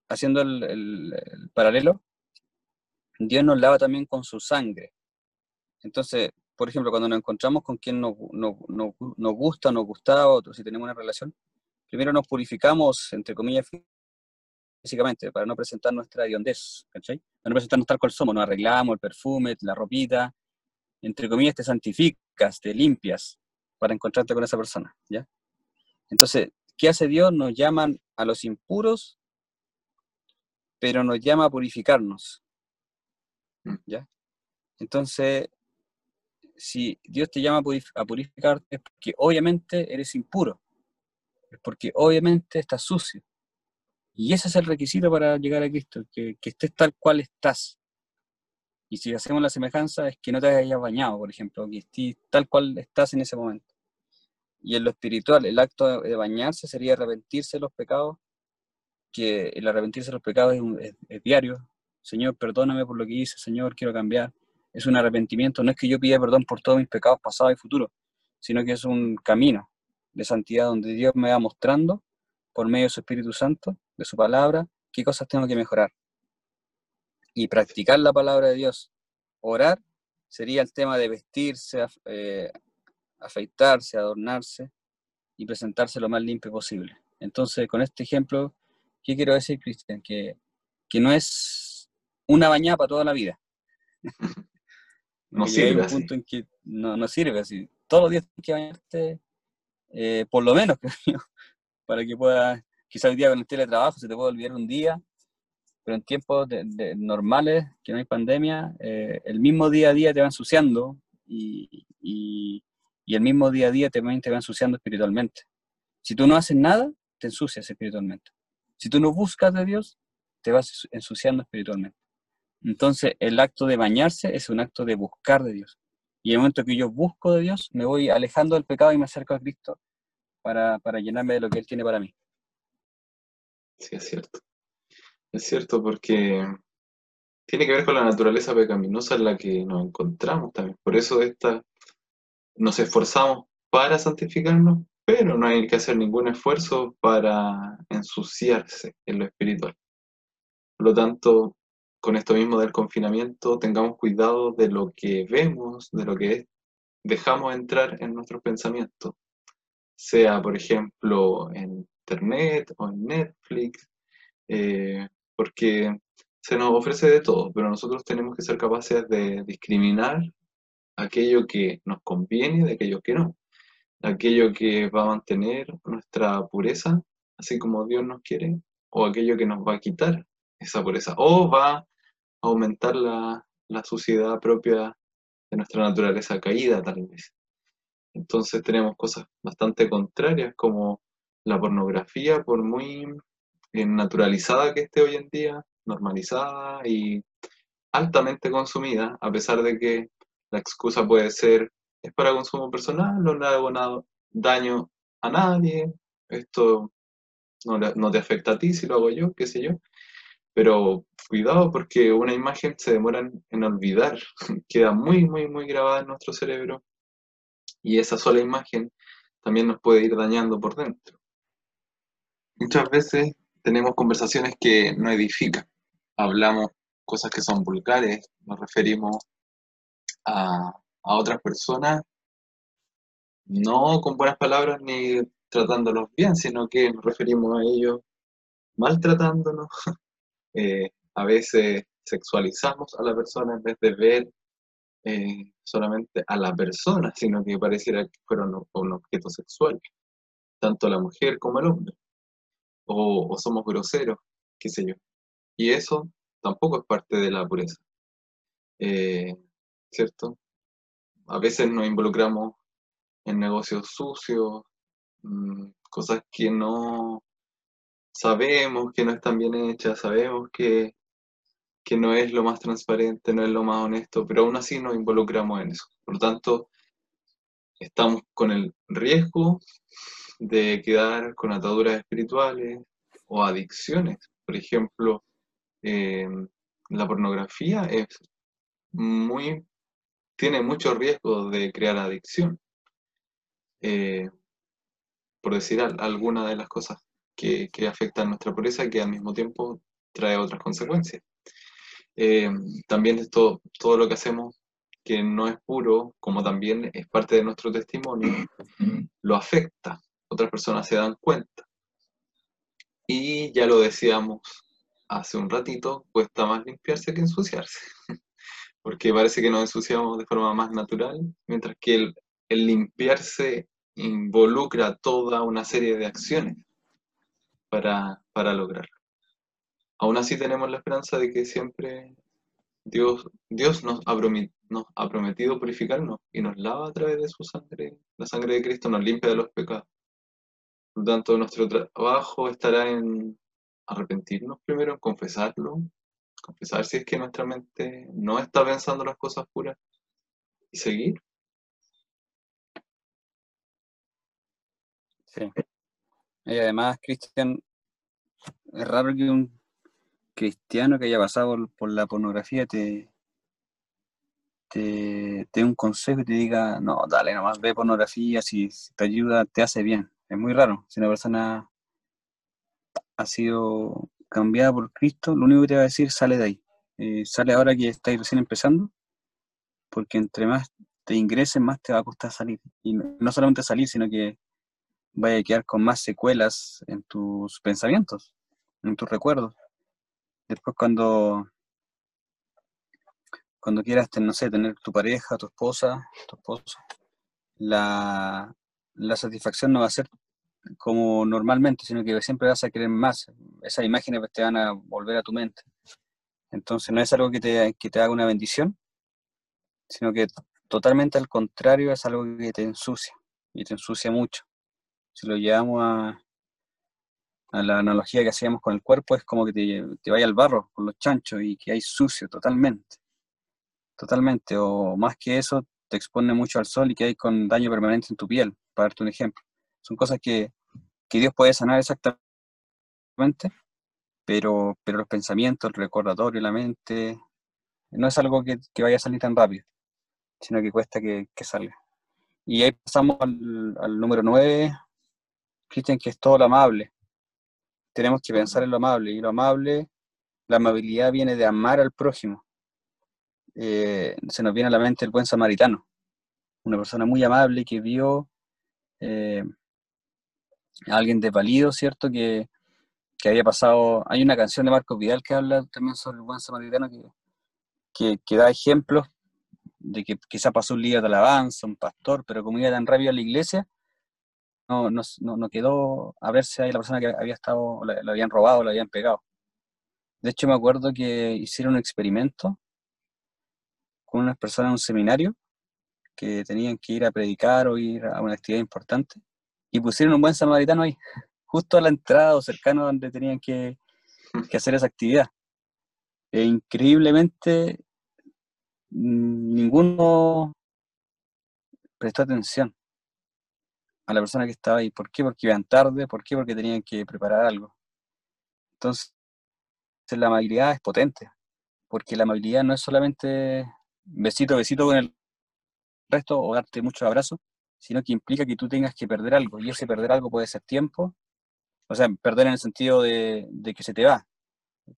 haciendo el, paralelo, Dios nos lava también con su sangre. Entonces, por ejemplo, cuando nos encontramos con quien nos, gusta, nos gusta, o si tenemos una relación, primero nos purificamos, entre comillas, físicamente, para no presentar nuestra hediondez, ¿cachai? Para no presentarnos tal cual somos, nos arreglamos el perfume, la ropita, entre comillas te santificas, te limpias para encontrarte con esa persona, ¿ya? Entonces, ¿qué hace Dios? Nos llaman a los impuros, pero nos llama a purificarnos. ¿Ya? Entonces, si Dios te llama a purificarte es porque obviamente eres impuro, es porque obviamente estás sucio, y ese es el requisito para llegar a Cristo, que, estés tal cual estás. Y si hacemos la semejanza es que no te hayas bañado, por ejemplo, que estés tal cual estás en ese momento. Y en lo espiritual, el acto de bañarse sería arrepentirse de los pecados, que el arrepentirse de los pecados es, diario. Señor, perdóname por lo que hice, Señor, quiero cambiar. Es un arrepentimiento, no es que yo pida perdón por todos mis pecados pasados y futuros, sino que es un camino de santidad donde Dios me va mostrando, por medio de su Espíritu Santo, de su palabra, qué cosas tengo que mejorar. Y practicar la palabra de Dios, orar, sería el tema de vestirse, eh, afeitarse, adornarse y presentarse lo más limpio posible. Entonces, con este ejemplo, ¿qué quiero decir, Cristian? Que, que no es una bañada para toda la vida. no sirve. un punto en que no, no, sirve así. Todos los días tienes que bañarte, eh, por lo menos, para que puedas, quizás hoy día con el teletrabajo se te puede olvidar un día, pero en tiempos de, normales, que no hay pandemia, eh, el mismo día a día te va ensuciando y, y el mismo día a día también te va ensuciando espiritualmente. Si tú no haces nada, te ensucias espiritualmente. Si tú no buscas de Dios, te vas ensuciando espiritualmente. Entonces, el acto de bañarse es un acto de buscar de Dios. Y en el momento que yo busco de Dios, me voy alejando del pecado y me acerco a Cristo para, para llenarme de lo que Él tiene para mí. Sí, es cierto. Es cierto porque tiene que ver con la naturaleza pecaminosa en la que nos encontramos también. Por eso esta nos esforzamos para santificarnos, pero no hay que hacer ningún esfuerzo para ensuciarse en lo espiritual. Por lo tanto, con esto mismo del confinamiento, tengamos cuidado de lo que vemos, de lo que dejamos entrar en nuestros pensamientos, sea por ejemplo en Internet o en Netflix, eh, porque se nos ofrece de todo, pero nosotros tenemos que ser capaces de discriminar aquello que nos conviene de aquello que no, aquello que va a mantener nuestra pureza, así como Dios nos quiere, o aquello que nos va a quitar esa pureza, o va a aumentar la, la suciedad propia de nuestra naturaleza caída, tal vez. Entonces tenemos cosas bastante contrarias como la pornografía, por muy eh, naturalizada que esté hoy en día, normalizada y altamente consumida, a pesar de que la excusa puede ser, es para consumo personal, no le hago nada, daño a nadie, esto no, no te afecta a ti si lo hago yo, qué sé yo. Pero cuidado porque una imagen se demora en, olvidar, queda muy, muy, muy grabada en nuestro cerebro y esa sola imagen también nos puede ir dañando por dentro. Muchas veces tenemos conversaciones que no edifican, hablamos cosas que son vulgares, nos referimos a, otras personas, no con buenas palabras ni tratándolos bien, sino que nos referimos a ellos maltratándonos. Eh, a veces sexualizamos a la persona en vez de ver eh, solamente a la persona, sino que pareciera que fuera un, objeto sexual, tanto la mujer como el hombre. O, somos groseros, qué sé yo. Y eso tampoco es parte de la pureza. Eh, ¿cierto? A veces nos involucramos en negocios sucios, mm, cosas que no sabemos que no están bien hechas, sabemos que, que no es lo más transparente, no es lo más honesto, pero aún así nos involucramos en eso. Por lo tanto, estamos con el riesgo de quedar con ataduras espirituales o adicciones. Por ejemplo, eh, la pornografía es muy tiene mucho riesgo de crear adicción. Eh, por decir alguna de las cosas que, afectan nuestra pureza y que al mismo tiempo trae otras consecuencias. Eh, también esto, todo lo que hacemos que no es puro, como también es parte de nuestro testimonio, lo afecta. Otras personas se dan cuenta. Y ya lo decíamos hace un ratito, cuesta más limpiarse que ensuciarse. porque parece que nos ensuciamos de forma más natural, mientras que el, limpiarse involucra toda una serie de acciones para, para lograrlo. Aún así tenemos la esperanza de que siempre Dios, Dios nos, ha prometido, purificarnos y nos lava a través de su sangre. La sangre de Cristo nos limpia de los pecados. Por lo tanto, nuestro trabajo estará en arrepentirnos primero, en confesarlo, confesar si es que nuestra mente no está pensando las cosas puras y seguir. Sí. Y además, Cristian, es raro que un cristiano que haya pasado por, la pornografía te, te, dé un consejo y te diga, no, dale, nomás ve pornografía, si, te ayuda, te hace bien. Es muy raro. Si una persona ha sido cambiada por Cristo, lo único que te va a decir, sale de ahí. Eh, sale ahora que estáis recién empezando, porque entre más te ingreses, más te va a costar salir. Y no solamente salir, sino que vaya a quedar con más secuelas en tus pensamientos, en tus recuerdos. Después cuando, cuando quieras, no sé, tener tu pareja, tu esposa, tu esposo, la, la satisfacción no va a ser como normalmente, sino que siempre vas a querer más. Esas imágenes te van a volver a tu mente. Entonces no es algo que te, que te haga una bendición, sino que totalmente al contrario es algo que te ensucia y te ensucia mucho. Si lo llevamos a, a la analogía que hacíamos con el cuerpo, es como que te, te vaya al barro con los chanchos y que hay sucio totalmente. Totalmente. O más que eso, te expone mucho al sol y que hay con daño permanente en tu piel, para darte un ejemplo. Son cosas que, Dios puede sanar exactamente, pero, pero los pensamientos, el recordatorio, la mente, no es algo que, vaya a salir tan rápido, sino que cuesta que, salga. Y ahí pasamos al, al número 9, Cristian, que es todo lo amable. Tenemos que pensar en lo amable, y lo amable, la amabilidad viene de amar al prójimo. Eh, se nos viene a la mente el buen samaritano, una persona muy amable que vio eh, alguien de valido, ¿cierto? Que, había pasado, hay una canción de Marcos Vidal que habla también sobre el buen samaritano que, que, da ejemplos de que quizá pasó un líder de alabanza, un pastor, pero como iba tan rápido a la iglesia, no, no, quedó a verse ahí la persona que había estado, la, habían robado, la habían pegado. De hecho, me acuerdo que hicieron un experimento con unas personas en un seminario que tenían que ir a predicar o ir a una actividad importante y pusieron un buen samaritano ahí, justo a la entrada o cercano donde tenían que, hacer esa actividad. E increíblemente, ninguno prestó atención a la persona que estaba ahí. ¿Por qué? Porque iban tarde, ¿por qué? Porque tenían que preparar algo. Entonces, la amabilidad es potente, porque la amabilidad no es solamente besito, besito con el resto o darte muchos abrazos, sino que implica que tú tengas que perder algo, y ese perder algo puede ser tiempo, o sea, perder en el sentido de, que se te va,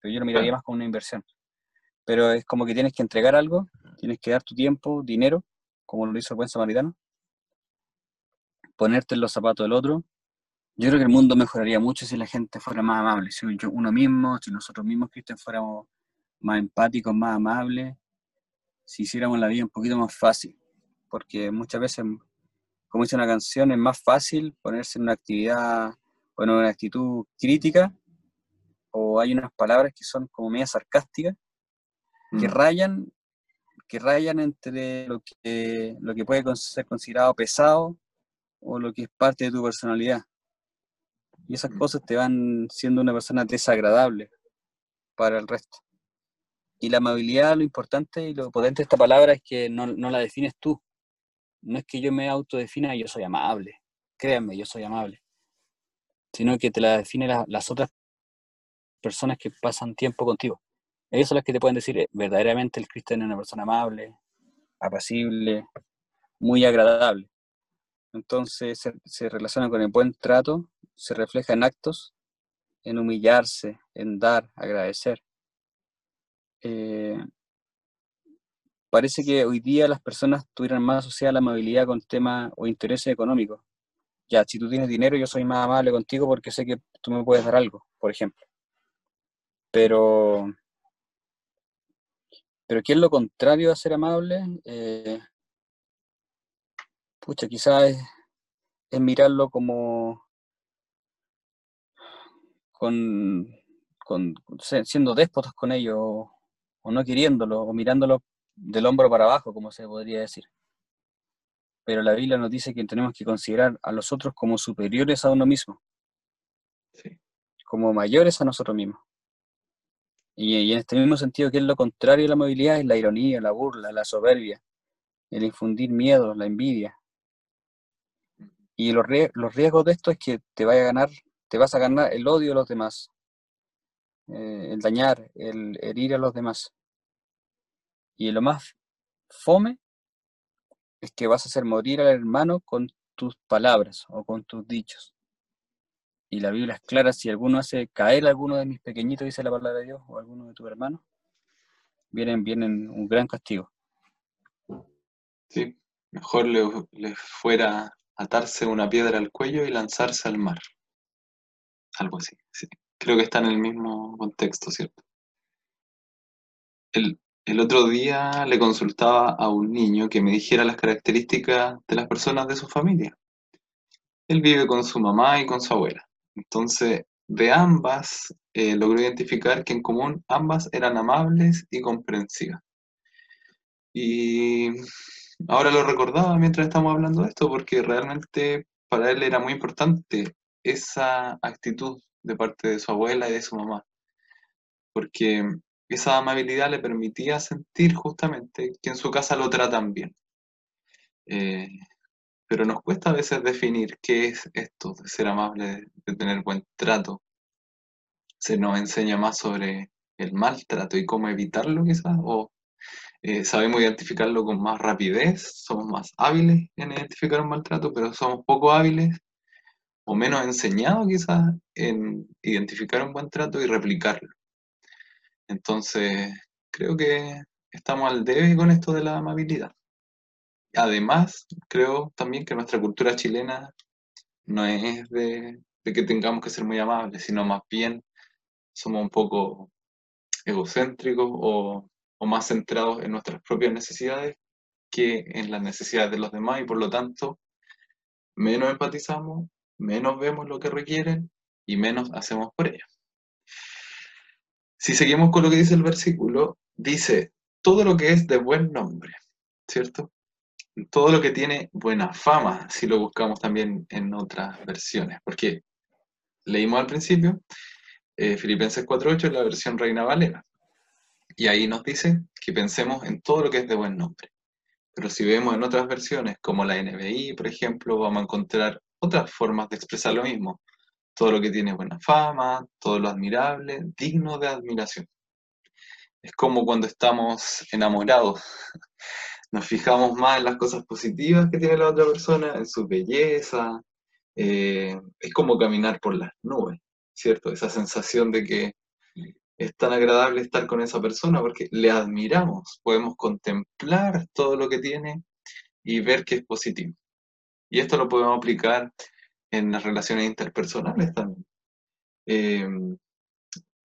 pero yo lo miraría más como una inversión. Pero es como que tienes que entregar algo, tienes que dar tu tiempo, dinero, como lo hizo el buen samaritano, ponerte en los zapatos del otro. Yo creo que el mundo mejoraría mucho si la gente fuera más amable, si uno mismo, si nosotros mismos, Cristian, fuéramos más empáticos, más amables, si hiciéramos la vida un poquito más fácil, porque muchas veces como dice una canción, es más fácil ponerse en una actividad o en una actitud crítica, o hay unas palabras que son como media sarcásticas, que mm. rayan, que rayan entre lo que, lo que puede ser considerado pesado o lo que es parte de tu personalidad. Y esas mm. cosas te van siendo una persona desagradable para el resto. Y la amabilidad, lo importante y lo potente de esta palabra es que no, no la defines tú, no es que yo me autodefina yo soy amable, créanme, yo soy amable, sino que te la definen las otras personas que pasan tiempo contigo. Ellos son las que te pueden decir, eh, verdaderamente el cristiano es una persona amable, apacible, muy agradable. Entonces se, relaciona con el buen trato, se refleja en actos, en humillarse, en dar, agradecer. Eh, parece que hoy día las personas tuvieran más asociada la amabilidad con temas o intereses económicos. Ya, si tú tienes dinero, yo soy más amable contigo porque sé que tú me puedes dar algo, por ejemplo. Pero, pero ¿qué es lo contrario a ser amable? Eh, pucha, quizás es, mirarlo como con, con, siendo déspotas con ellos o no queriéndolo o mirándolo del hombro para abajo, como se podría decir. Pero la Biblia nos dice que tenemos que considerar a los otros como superiores a uno mismo, como mayores a nosotros mismos. Y, en este mismo sentido, que es lo contrario de la amabilidad? Es la ironía, la burla, la soberbia, el infundir miedo, la envidia. Y los, los riesgos de esto es que te vaya a ganar, te vas a ganar el odio de los demás, eh, el dañar, el herir a los demás. Y lo más fome es que vas a hacer morir al hermano con tus palabras o con tus dichos. Y la Biblia es clara, si alguno hace caer a alguno de mis pequeñitos, dice la palabra de Dios, o alguno de tus hermanos, vienen, vienen un gran castigo. Sí, mejor le, fuera atarse una piedra al cuello y lanzarse al mar. Algo así, sí. Creo que está en el mismo contexto, ¿cierto? El, otro día le consultaba a un niño que me dijera las características de las personas de su familia. Él vive con su mamá y con su abuela. Entonces, de ambas, eh, logró identificar que en común ambas eran amables y comprensivas. Y ahora lo recordaba mientras estábamos hablando de esto, porque realmente para él era muy importante esa actitud de parte de su abuela y de su mamá. Porque esa amabilidad le permitía sentir justamente que en su casa lo tratan bien. Eh, pero nos cuesta a veces definir qué es esto de ser amable, de tener buen trato. Se nos enseña más sobre el maltrato y cómo evitarlo quizás, eh, sabemos identificarlo con más rapidez, somos más hábiles en identificar un maltrato, pero somos poco hábiles o menos enseñados quizás en identificar un buen trato y replicarlo. Entonces, creo que estamos al debe con esto de la amabilidad. Además, creo también que nuestra cultura chilena no es de, que tengamos que ser muy amables, sino más bien somos un poco egocéntricos o, más centrados en nuestras propias necesidades que en las necesidades de los demás y por lo tanto menos empatizamos, menos vemos lo que requieren y menos hacemos por ellos. Si seguimos con lo que dice el versículo, dice todo lo que es de buen nombre, ¿cierto? todo lo que tiene buena fama, si lo buscamos también en otras versiones, porque leímos al principio eh, Filipenses 4.8 en la versión Reina Valera, y ahí nos dice que pensemos en todo lo que es de buen nombre. Pero si vemos en otras versiones, como la NBI, por ejemplo, vamos a encontrar otras formas de expresar lo mismo. Todo lo que tiene buena fama, todo lo admirable, digno de admiración. Es como cuando estamos enamorados nos fijamos más en las cosas positivas que tiene la otra persona, en su belleza. Eh, es como caminar por las nubes, ¿cierto? Esa sensación de que es tan agradable estar con esa persona porque le admiramos, podemos contemplar todo lo que tiene y ver que es positivo. Y esto lo podemos aplicar en las relaciones interpersonales también. Eh,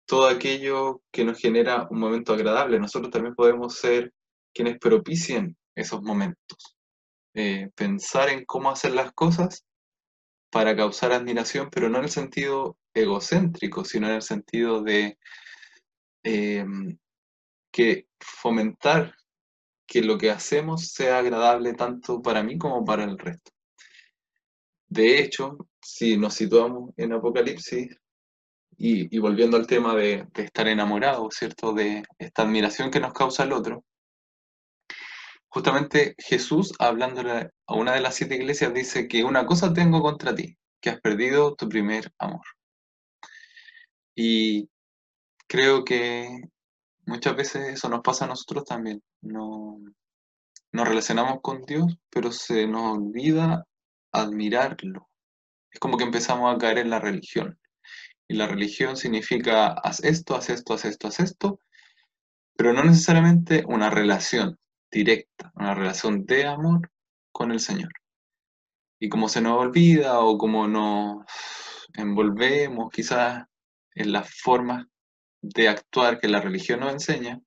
todo aquello que nos genera un momento agradable, nosotros también podemos ser quienes propicien esos momentos. Eh, pensar en cómo hacer las cosas para causar admiración, pero no en el sentido egocéntrico, sino en el sentido de em, que fomentar que lo que hacemos sea agradable tanto para mí como para el resto. De hecho, si nos situamos en Apocalipsis, y, volviendo al tema de, de estar enamorado, ¿cierto? De esta admiración que nos causa el otro, justamente Jesús, hablando a una de las siete iglesias, dice que una cosa tengo contra ti, que has perdido tu primer amor. Y creo que muchas veces eso nos pasa a nosotros también. No, nos relacionamos con Dios, pero se nos olvida admirarlo. Es como que empezamos a caer en la religión. Y la religión significa haz esto, haz esto, haz esto, haz esto, pero no necesariamente una relación directa, una relación de amor con el Señor. Y como se nos olvida o como nos envolvemos quizás en las formas de actuar que la religión nos enseña,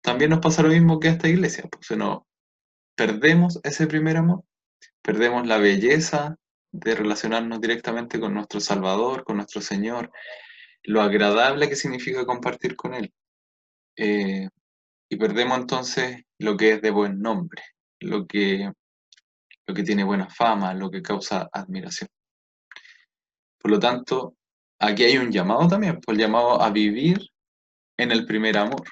también nos pasa lo mismo que a esta iglesia, pues nos perdemos ese primer amor, perdemos la belleza de relacionarnos directamente con nuestro Salvador, con nuestro Señor, lo agradable que significa compartir con Él. Eh, y perdemos entonces lo que es de buen nombre, lo que, lo que tiene buena fama, lo que causa admiración. Por lo tanto, aquí hay un llamado también, pues, el llamado a vivir en el primer amor.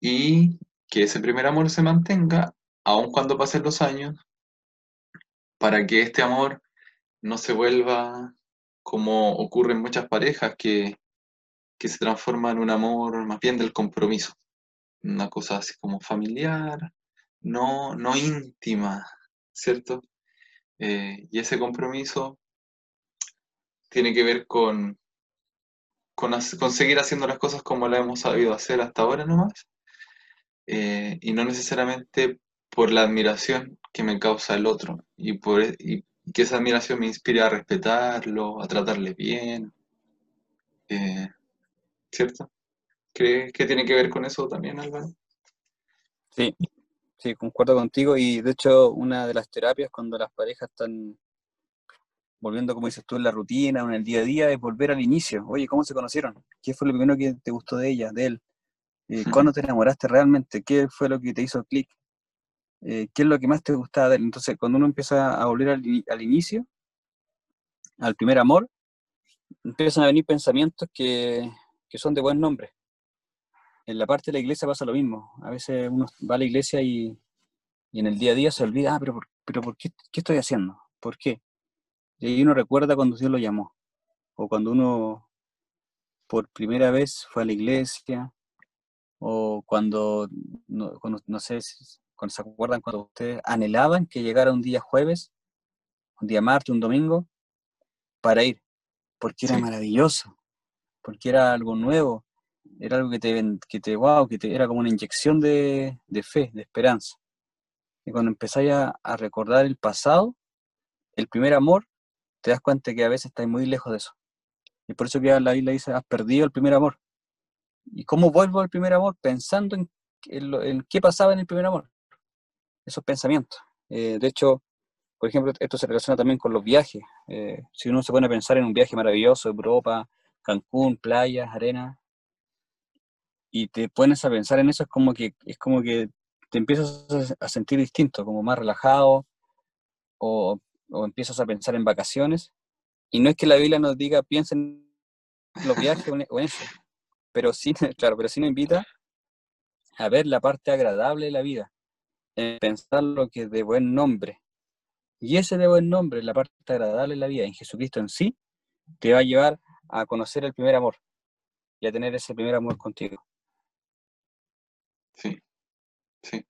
Y que ese primer amor se mantenga aun cuando pasen los años, para que este amor no se vuelva como ocurre en muchas parejas, que, que se transforma en un amor más bien del compromiso, una cosa así como familiar, no, no íntima, ¿cierto? Eh, y ese compromiso tiene que ver con, con, seguir haciendo las cosas como las hemos sabido hacer hasta ahora nomás, eh, y no necesariamente por la admiración que me causa el otro, y, por, y que esa admiración me inspire a respetarlo, a tratarle bien, eh, ¿cierto? ¿Crees que tiene que ver con eso también, Álvaro? Sí, Sí, concuerdo contigo y de hecho una de las terapias cuando las parejas están volviendo, como dices tú, en la rutina o en el día a día es volver al inicio. Oye, ¿cómo se conocieron? ¿Qué fue lo primero que te gustó de ella, de él? Eh, ¿Cuándo te enamoraste realmente? ¿Qué fue lo que te hizo clic? Eh, ¿Qué es lo que más te gustaba de él? Entonces, cuando uno empieza a volver al, al inicio, al primer amor, empiezan a venir pensamientos que, que son de buen nombre en la parte de la iglesia pasa lo mismo. A veces uno va a la iglesia y, en el día a día se olvida, ah, pero, pero ¿por qué, qué estoy haciendo? ¿Por qué? Y ahí uno recuerda cuando Dios lo llamó, o cuando uno por primera vez fue a la iglesia, o cuando, no, no sé, cuando se acuerdan cuando ustedes anhelaban que llegara un día jueves, un día martes, un domingo, para ir, porque era maravilloso, porque era algo nuevo, era algo que te, que te wow, que te, era como una inyección de, fe, de esperanza. Y cuando empezáis a, recordar el pasado, el primer amor, te das cuenta que a veces estás muy lejos de eso. Y por eso que la Biblia dice, has perdido el primer amor. ¿Y cómo vuelvo al primer amor? Pensando en, qué pasaba en el primer amor. Esos pensamientos. Eh, de hecho, por ejemplo, esto se relaciona también con los viajes. Eh, si uno se pone a pensar en un viaje maravilloso, Europa, Cancún, playas, arena, y te pones a pensar en eso, es como que, es como que te empiezas a sentir distinto, como más relajado, o, o empiezas a pensar en vacaciones. Y no es que la Biblia nos diga piensen en los viajes o en eso, pero sí, claro, pero sí nos invita a ver la parte agradable de la vida, en pensar lo que es de buen nombre. Y ese de buen nombre, la parte agradable de la vida, en Jesucristo en sí, te va a llevar a conocer el primer amor y a tener ese primer amor contigo. Sí, sí.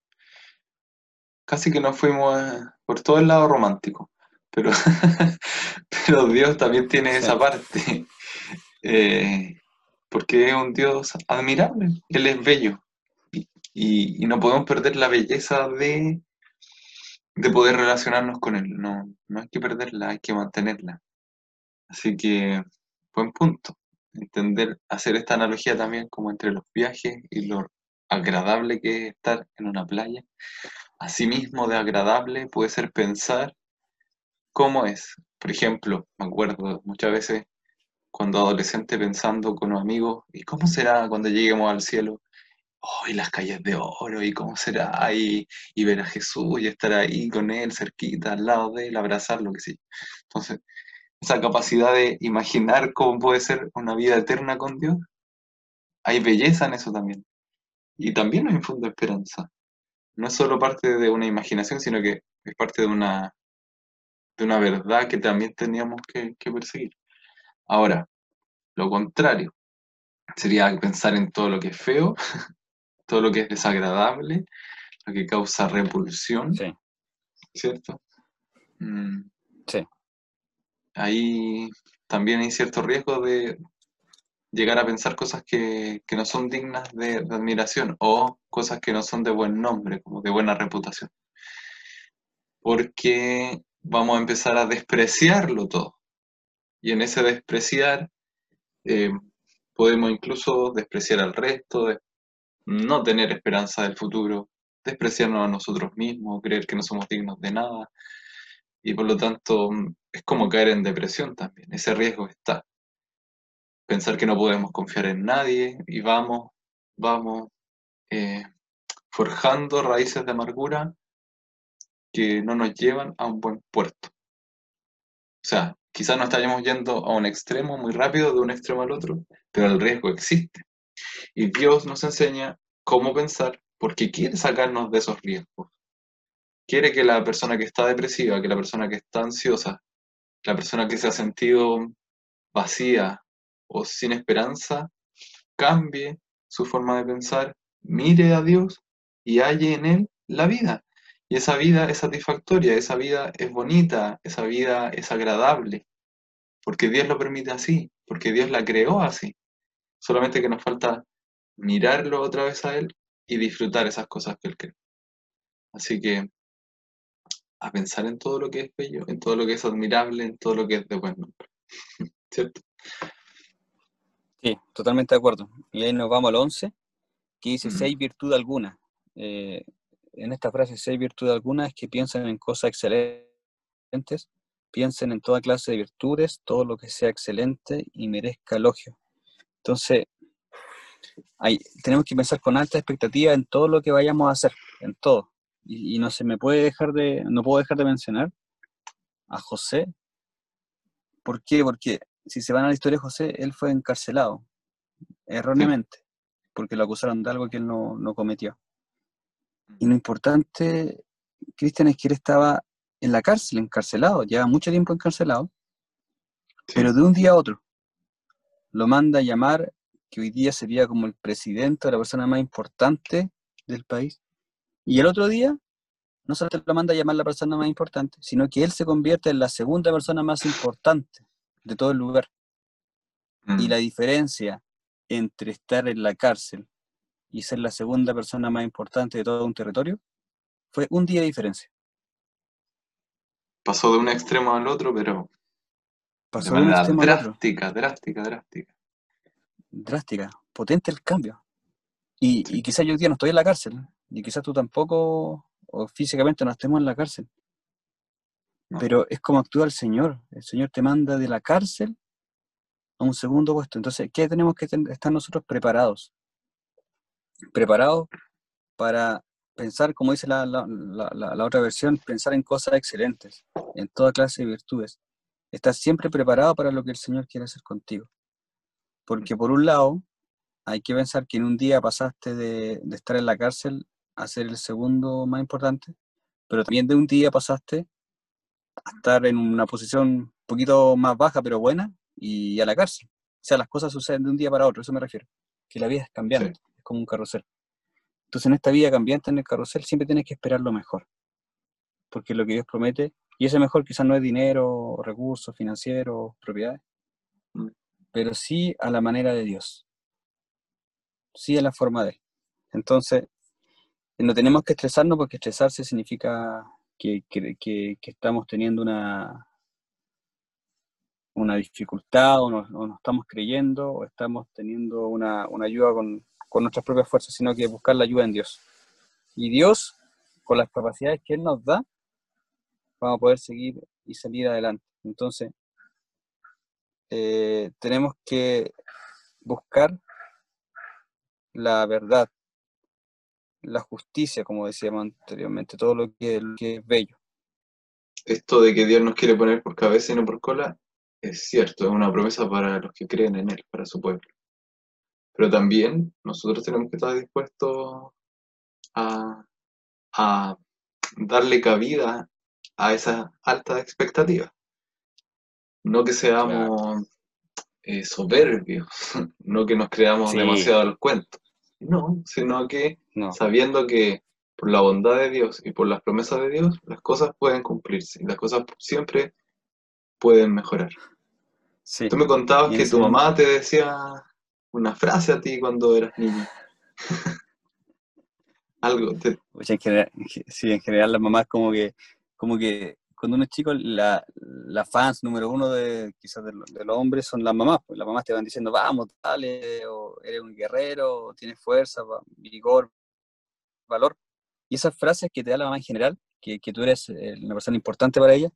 Casi que nos fuimos eh, por todo el lado romántico, pero, pero Dios también tiene esa parte, eh, porque es un Dios admirable, Él es bello, y, no podemos perder la belleza de, de poder relacionarnos con Él, no, no hay que perderla, hay que mantenerla. Así que, buen punto, entender, hacer esta analogía también como entre los viajes y los agradable que es estar en una playa. Asimismo de agradable puede ser pensar cómo es. Por ejemplo, me acuerdo muchas veces cuando adolescente pensando con los amigos, ¿y cómo será cuando lleguemos al cielo? Oh, y las calles de oro, y cómo será, y, y ver a Jesús y estar ahí con él, cerquita, al lado de él, abrazarlo, que sí. Entonces, esa capacidad de imaginar cómo puede ser una vida eterna con Dios, hay belleza en eso también y también nos infunde esperanza. No es solo parte de una imaginación, sino que es parte de una, de una verdad que también teníamos que, perseguir. Ahora, lo contrario sería pensar en todo lo que es feo, todo lo que es desagradable, lo que causa repulsión, sí. ¿cierto? Mm. Sí. Ahí también hay cierto riesgo de, llegar a pensar cosas que, no son dignas de, admiración o cosas que no son de buen nombre, como de buena reputación. Porque vamos a empezar a despreciarlo todo. Y en ese despreciar eh, podemos incluso despreciar al resto, no tener esperanza del futuro, despreciarnos a nosotros mismos, creer que no somos dignos de nada. Y por lo tanto es como caer en depresión también. Ese riesgo está pensar que no podemos confiar en nadie y vamos, vamos eh, forjando raíces de amargura que no nos llevan a un buen puerto. O sea, quizás no estamos yendo a un extremo muy rápido de un extremo al otro, pero el riesgo existe. Y Dios nos enseña cómo pensar porque quiere sacarnos de esos riesgos. Quiere que la persona que está depresiva, que la persona que está ansiosa, la persona que se ha sentido vacía o sin esperanza, cambie su forma de pensar, mire a Dios y halle en Él la vida. Y esa vida es satisfactoria, esa vida es bonita, esa vida es agradable, porque Dios lo permite así, porque Dios la creó así. Solamente que nos falta mirarlo otra vez a Él y disfrutar esas cosas que Él creó. Así que a pensar en todo lo que es bello, en todo lo que es admirable, en todo lo que es de buen nombre. ¿Cierto? Sí, totalmente de acuerdo. Y ahí nos vamos al 11, que dice, si hay virtud alguna. Eh, en esta frase, si hay virtud alguna, es que piensen en cosas excelentes, piensen en toda clase de virtudes, todo lo que sea excelente y merezca elogio. Entonces, tenemos que pensar con alta expectativa en todo lo que vayamos a hacer, en todo. Y, no se me puede dejar de, no puedo dejar de mencionar a José. ¿Por qué? Porque si se van a la historia de José, él fue encarcelado, erróneamente, porque lo acusaron de algo que él no, cometió. Y lo importante, Cristian, es que él estaba en la cárcel, encarcelado, lleva mucho tiempo encarcelado, pero de un día a otro lo manda a llamar, que hoy día sería como el presidente o la persona más importante del país, y el otro día no solo lo manda a llamar la persona más importante, sino que él se convierte en la segunda persona más importante de todo el lugar. Y mm. la diferencia entre estar en la cárcel y ser la segunda persona más importante de todo un territorio fue un día de diferencia. Pasó de un extremo al otro, pero Pasó de, un extremo drástica, al otro. drástica, drástica. Drástica, potente el cambio. Y, y quizás yo hoy día no estoy en la cárcel, y quizás tú tampoco, o físicamente no estemos en la cárcel. Pero es como actúa el Señor. El Señor te manda de la cárcel a un segundo puesto. Entonces, ¿qué tenemos que estar nosotros preparados? Preparados para pensar, como dice la, otra versión, pensar en cosas excelentes, en toda clase de virtudes. Estás siempre preparado para lo que el Señor quiere hacer contigo. Porque por un lado, hay que pensar que en un día pasaste de, de estar en la cárcel a ser el segundo más importante, pero también de un día pasaste estar en una posición un poquito más baja, pero buena, y a la cárcel. O sea, las cosas suceden de un día para otro, eso me refiero. Que la vida es cambiante, es como un carrusel. Entonces, en esta vida cambiante, en el carrusel, siempre tienes que esperar lo mejor. Porque lo que Dios promete, y ese mejor quizás no es dinero, recursos financieros, propiedades, mm. pero sí a la manera de Dios. Sí a la forma de Él. Entonces, no tenemos que estresarnos porque estresarse significa que, estamos teniendo una, una dificultad o no, estamos creyendo o estamos teniendo una, ayuda con, nuestras propias fuerzas, sino que buscar la ayuda en Dios. Y Dios, con las capacidades que Él nos da, vamos a poder seguir y salir adelante. Entonces, eh, tenemos que buscar la verdad, la justicia, como decíamos anteriormente, todo lo que, es bello. Esto de que Dios nos quiere poner por cabeza y no por cola es cierto, es una promesa para los que creen en Él, para su pueblo. Pero también nosotros tenemos que estar dispuestos a, darle cabida a esa alta expectativa. No que seamos eh, soberbios, no que nos creamos demasiado al cuento. No, sino que sabiendo que por la bondad de Dios y por las promesas de Dios, las cosas pueden cumplirse y las cosas siempre pueden mejorar. Tú me contabas que tu mamá te decía una frase a ti cuando eras niño. Algo. Pues en general, sí, en general las mamás como que, como que cuando uno es chico, la, fans número uno de quizás de, los hombres son las mamás. Pues las mamás te van diciendo, vamos, dale, o eres un guerrero, o tienes fuerza, vigor, valor. Y esas frases que te da la mamá en general, que, tú eres eh, una persona importante para ella,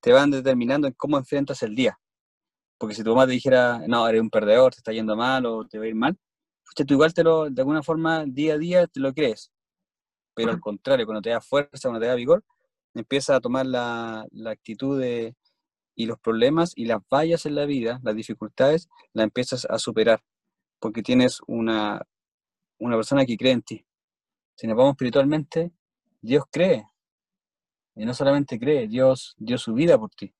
te van determinando en cómo enfrentas el día. Porque si tu mamá te dijera, no, eres un perdedor, te está yendo mal o te va a ir mal, pues tú igual te lo, de alguna forma, día a día, te lo crees. Pero al contrario, cuando te da fuerza, cuando te da vigor, empieza a tomar la, actitud de, y los problemas y las vallas en la vida, las dificultades, las empiezas a superar. porque tienes una, una persona que cree en ti. Si nos vamos espiritualmente, Dios cree. Y no solamente cree, Dios dio su vida por ti.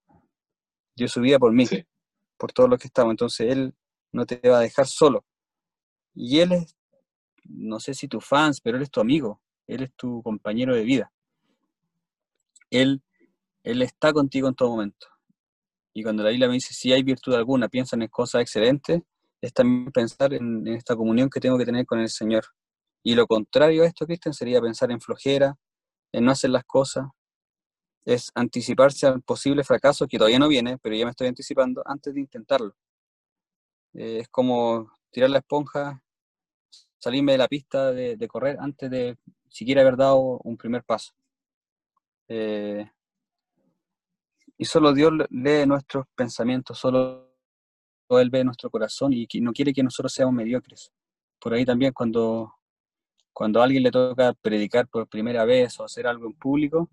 Dio su vida por mí, por todos los que estamos. Entonces Él no te va a dejar solo. Y Él es, no sé si tu fans, pero Él es tu amigo. Él es tu compañero de vida. Él, él está contigo en todo momento. Y cuando la Biblia me dice, si hay virtud alguna, piensan en cosas excelentes, es también pensar en, esta comunión que tengo que tener con el Señor. Y lo contrario a esto, Cristian, sería pensar en flojera, en no hacer las cosas, es anticiparse al posible fracaso que todavía no viene, pero ya me estoy anticipando antes de intentarlo. Eh, es como tirar la esponja, salirme de la pista de correr antes de siquiera haber dado un primer paso. Eh, y solo Dios lee nuestros pensamientos, solo Él ve nuestro corazón y no quiere que nosotros seamos mediocres. Por ahí también cuando, cuando a alguien le toca predicar por primera vez o hacer algo en público,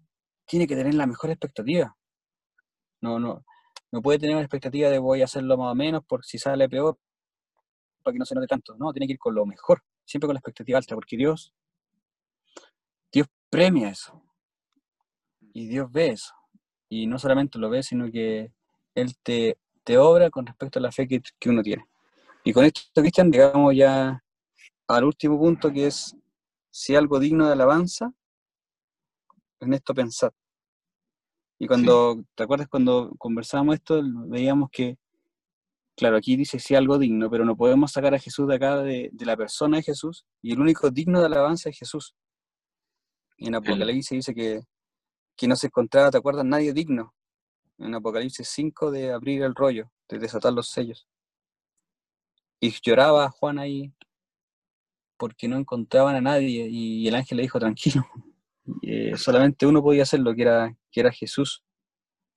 tiene que tener la mejor expectativa. No, no, no puede tener una expectativa de voy a hacerlo más o menos por si sale peor, para que no se note tanto. No, tiene que ir con lo mejor, siempre con la expectativa alta, porque Dios premia eso. Y Dios ve eso. Y no solamente lo ve, sino que Él te, te obra con respecto a la fe que, que uno tiene. Y con esto, Cristian, llegamos ya al último punto que es si algo digno de alabanza, en esto pensar. Y cuando, ¿te acuerdas cuando conversábamos esto? Veíamos que, claro, aquí dice si algo digno, pero no podemos sacar a Jesús de acá, de, de la persona de Jesús, y el único digno de alabanza es Jesús. En Apocalipsis dice que, que no se encontraba, ¿te acuerdas? Nadie digno. En Apocalipsis 5 de abrir el rollo, de desatar los sellos. Y lloraba Juan ahí porque no encontraban a nadie y el ángel le dijo, tranquilo, eh, solamente uno podía hacerlo, que era, que era Jesús,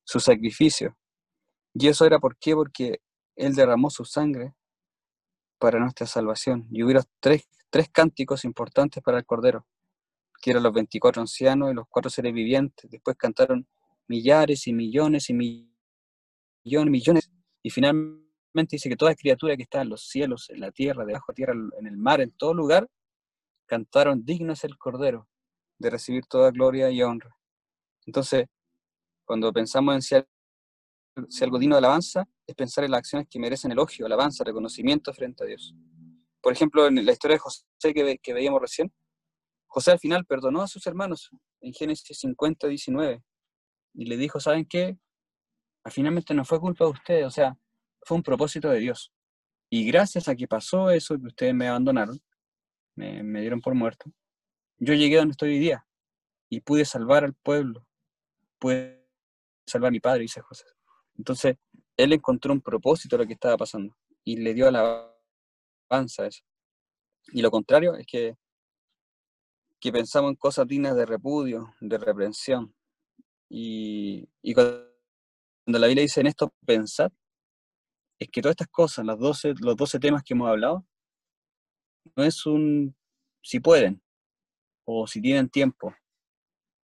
su sacrificio. Y eso era por qué, porque Él derramó su sangre para nuestra salvación. Y hubiera tres, tres cánticos importantes para el Cordero que eran los 24 ancianos y los cuatro seres vivientes. Después cantaron millares y millones y millones, millones. Y finalmente dice que toda criatura que está en los cielos, en la tierra, debajo de tierra, en el mar, en todo lugar, cantaron digno es el Cordero de recibir toda gloria y honra. Entonces, cuando pensamos en si, algo digno de alabanza, es pensar en las acciones que merecen elogio, alabanza, reconocimiento frente a Dios. Por ejemplo, en la historia de José que, veíamos recién, José al final perdonó a sus hermanos en Génesis 50, 19 y le dijo, ¿saben qué? Finalmente no fue culpa de ustedes, o sea, fue un propósito de Dios. Y gracias a que pasó eso, que ustedes me abandonaron, me dieron por muerto, yo llegué donde estoy hoy día y pude salvar al pueblo, pude salvar a mi padre, dice José. Entonces, él encontró un propósito de lo que estaba pasando y le dio alabanza a eso. Y lo contrario es que que pensamos en cosas dignas de repudio, de reprensión. Y, cuando la Biblia dice en esto pensar, es que todas estas cosas, las 12, los 12 temas que hemos hablado, no es un si pueden, o si tienen tiempo,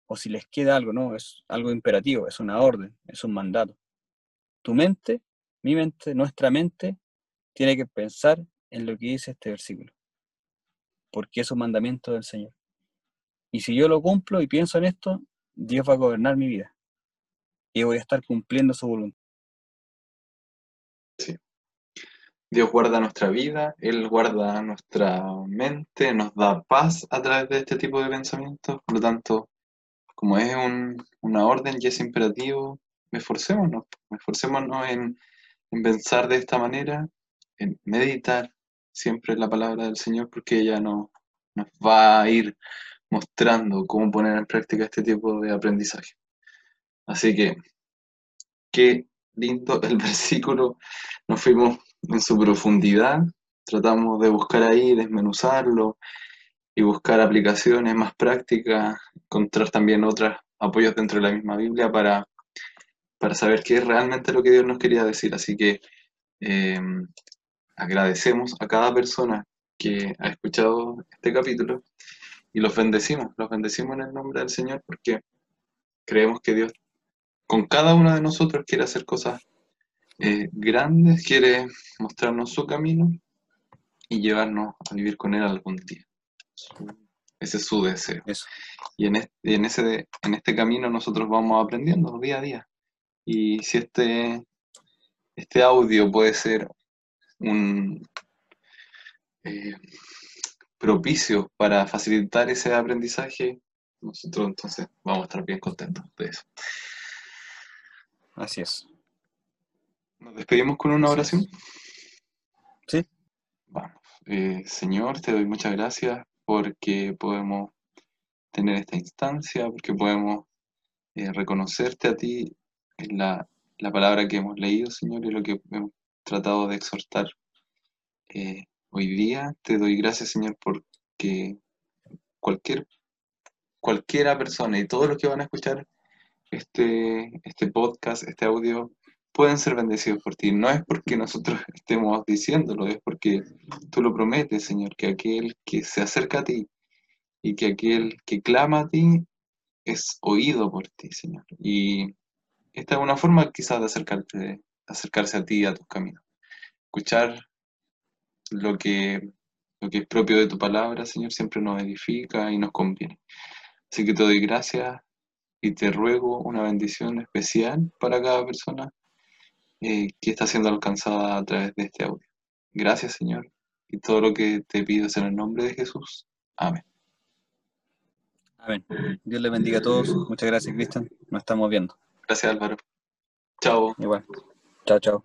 o si les queda algo, no, es algo imperativo, es una orden, es un mandato. Tu mente, mi mente, nuestra mente, tiene que pensar en lo que dice este versículo, porque es un mandamiento del Señor. Y si yo lo cumplo y pienso en esto, Dios va a gobernar mi vida. Y voy a estar cumpliendo su voluntad. Sí. Dios guarda nuestra vida, Él guarda nuestra mente, nos da paz a través de este tipo de pensamientos. Por lo tanto, como es una orden y es imperativo, esforcémonos, esforcémonos en, en pensar de esta manera, en meditar siempre la palabra del Señor, porque ella no, nos va a ir mostrando cómo poner en práctica este tipo de aprendizaje. Así que, qué lindo el versículo, nos fuimos en su profundidad, tratamos de buscar ahí, desmenuzarlo y buscar aplicaciones más prácticas, encontrar también otros apoyos dentro de la misma Biblia para, para saber qué es realmente lo que Dios nos quería decir. Así que em, agradecemos a cada persona que ha escuchado este capítulo y los bendecimos, los bendecimos en el nombre del Señor porque creemos que Dios con cada uno de nosotros quiere hacer cosas eh, grandes, quiere mostrarnos su camino y llevarnos a vivir con Él algún día. Ese es su deseo. Eso. Y en este, en, ese, en este camino nosotros vamos aprendiendo día a día. Y si este, este audio puede ser un eh, propicio para facilitar ese aprendizaje, nosotros entonces vamos a estar bien contentos de eso. Así es. ¿Nos despedimos con una oración? Sí. Vamos. Eh, Señor, te doy muchas gracias porque podemos tener esta instancia, porque podemos eh, reconocerte a ti en la, la palabra que hemos leído, Señor, y lo que hemos tratado de exhortar eh, hoy día. Te doy gracias, Señor, porque cualquier, cualquiera persona y todos los que van a escuchar este, este podcast, este audio, pueden ser bendecidos por ti. No es porque nosotros estemos diciéndolo, es porque tú lo prometes, Señor, que aquel que se acerca a ti y que aquel que clama a ti es oído por ti, Señor. Y esta es una forma quizás de acercarte, acercarse a ti a tus caminos. Escuchar lo que, lo que es propio de tu palabra, Señor, siempre nos edifica y nos conviene. Así que te doy gracias y te ruego una bendición especial para cada persona eh, que está siendo alcanzada a través de este audio. Gracias, Señor, y todo lo que te pido es en el nombre de Jesús. Amén. Amén. Dios le bendiga a todos. Muchas gracias, Cristian. Nos estamos viendo. Gracias, Álvaro. Chao. Igual. Chao, chao.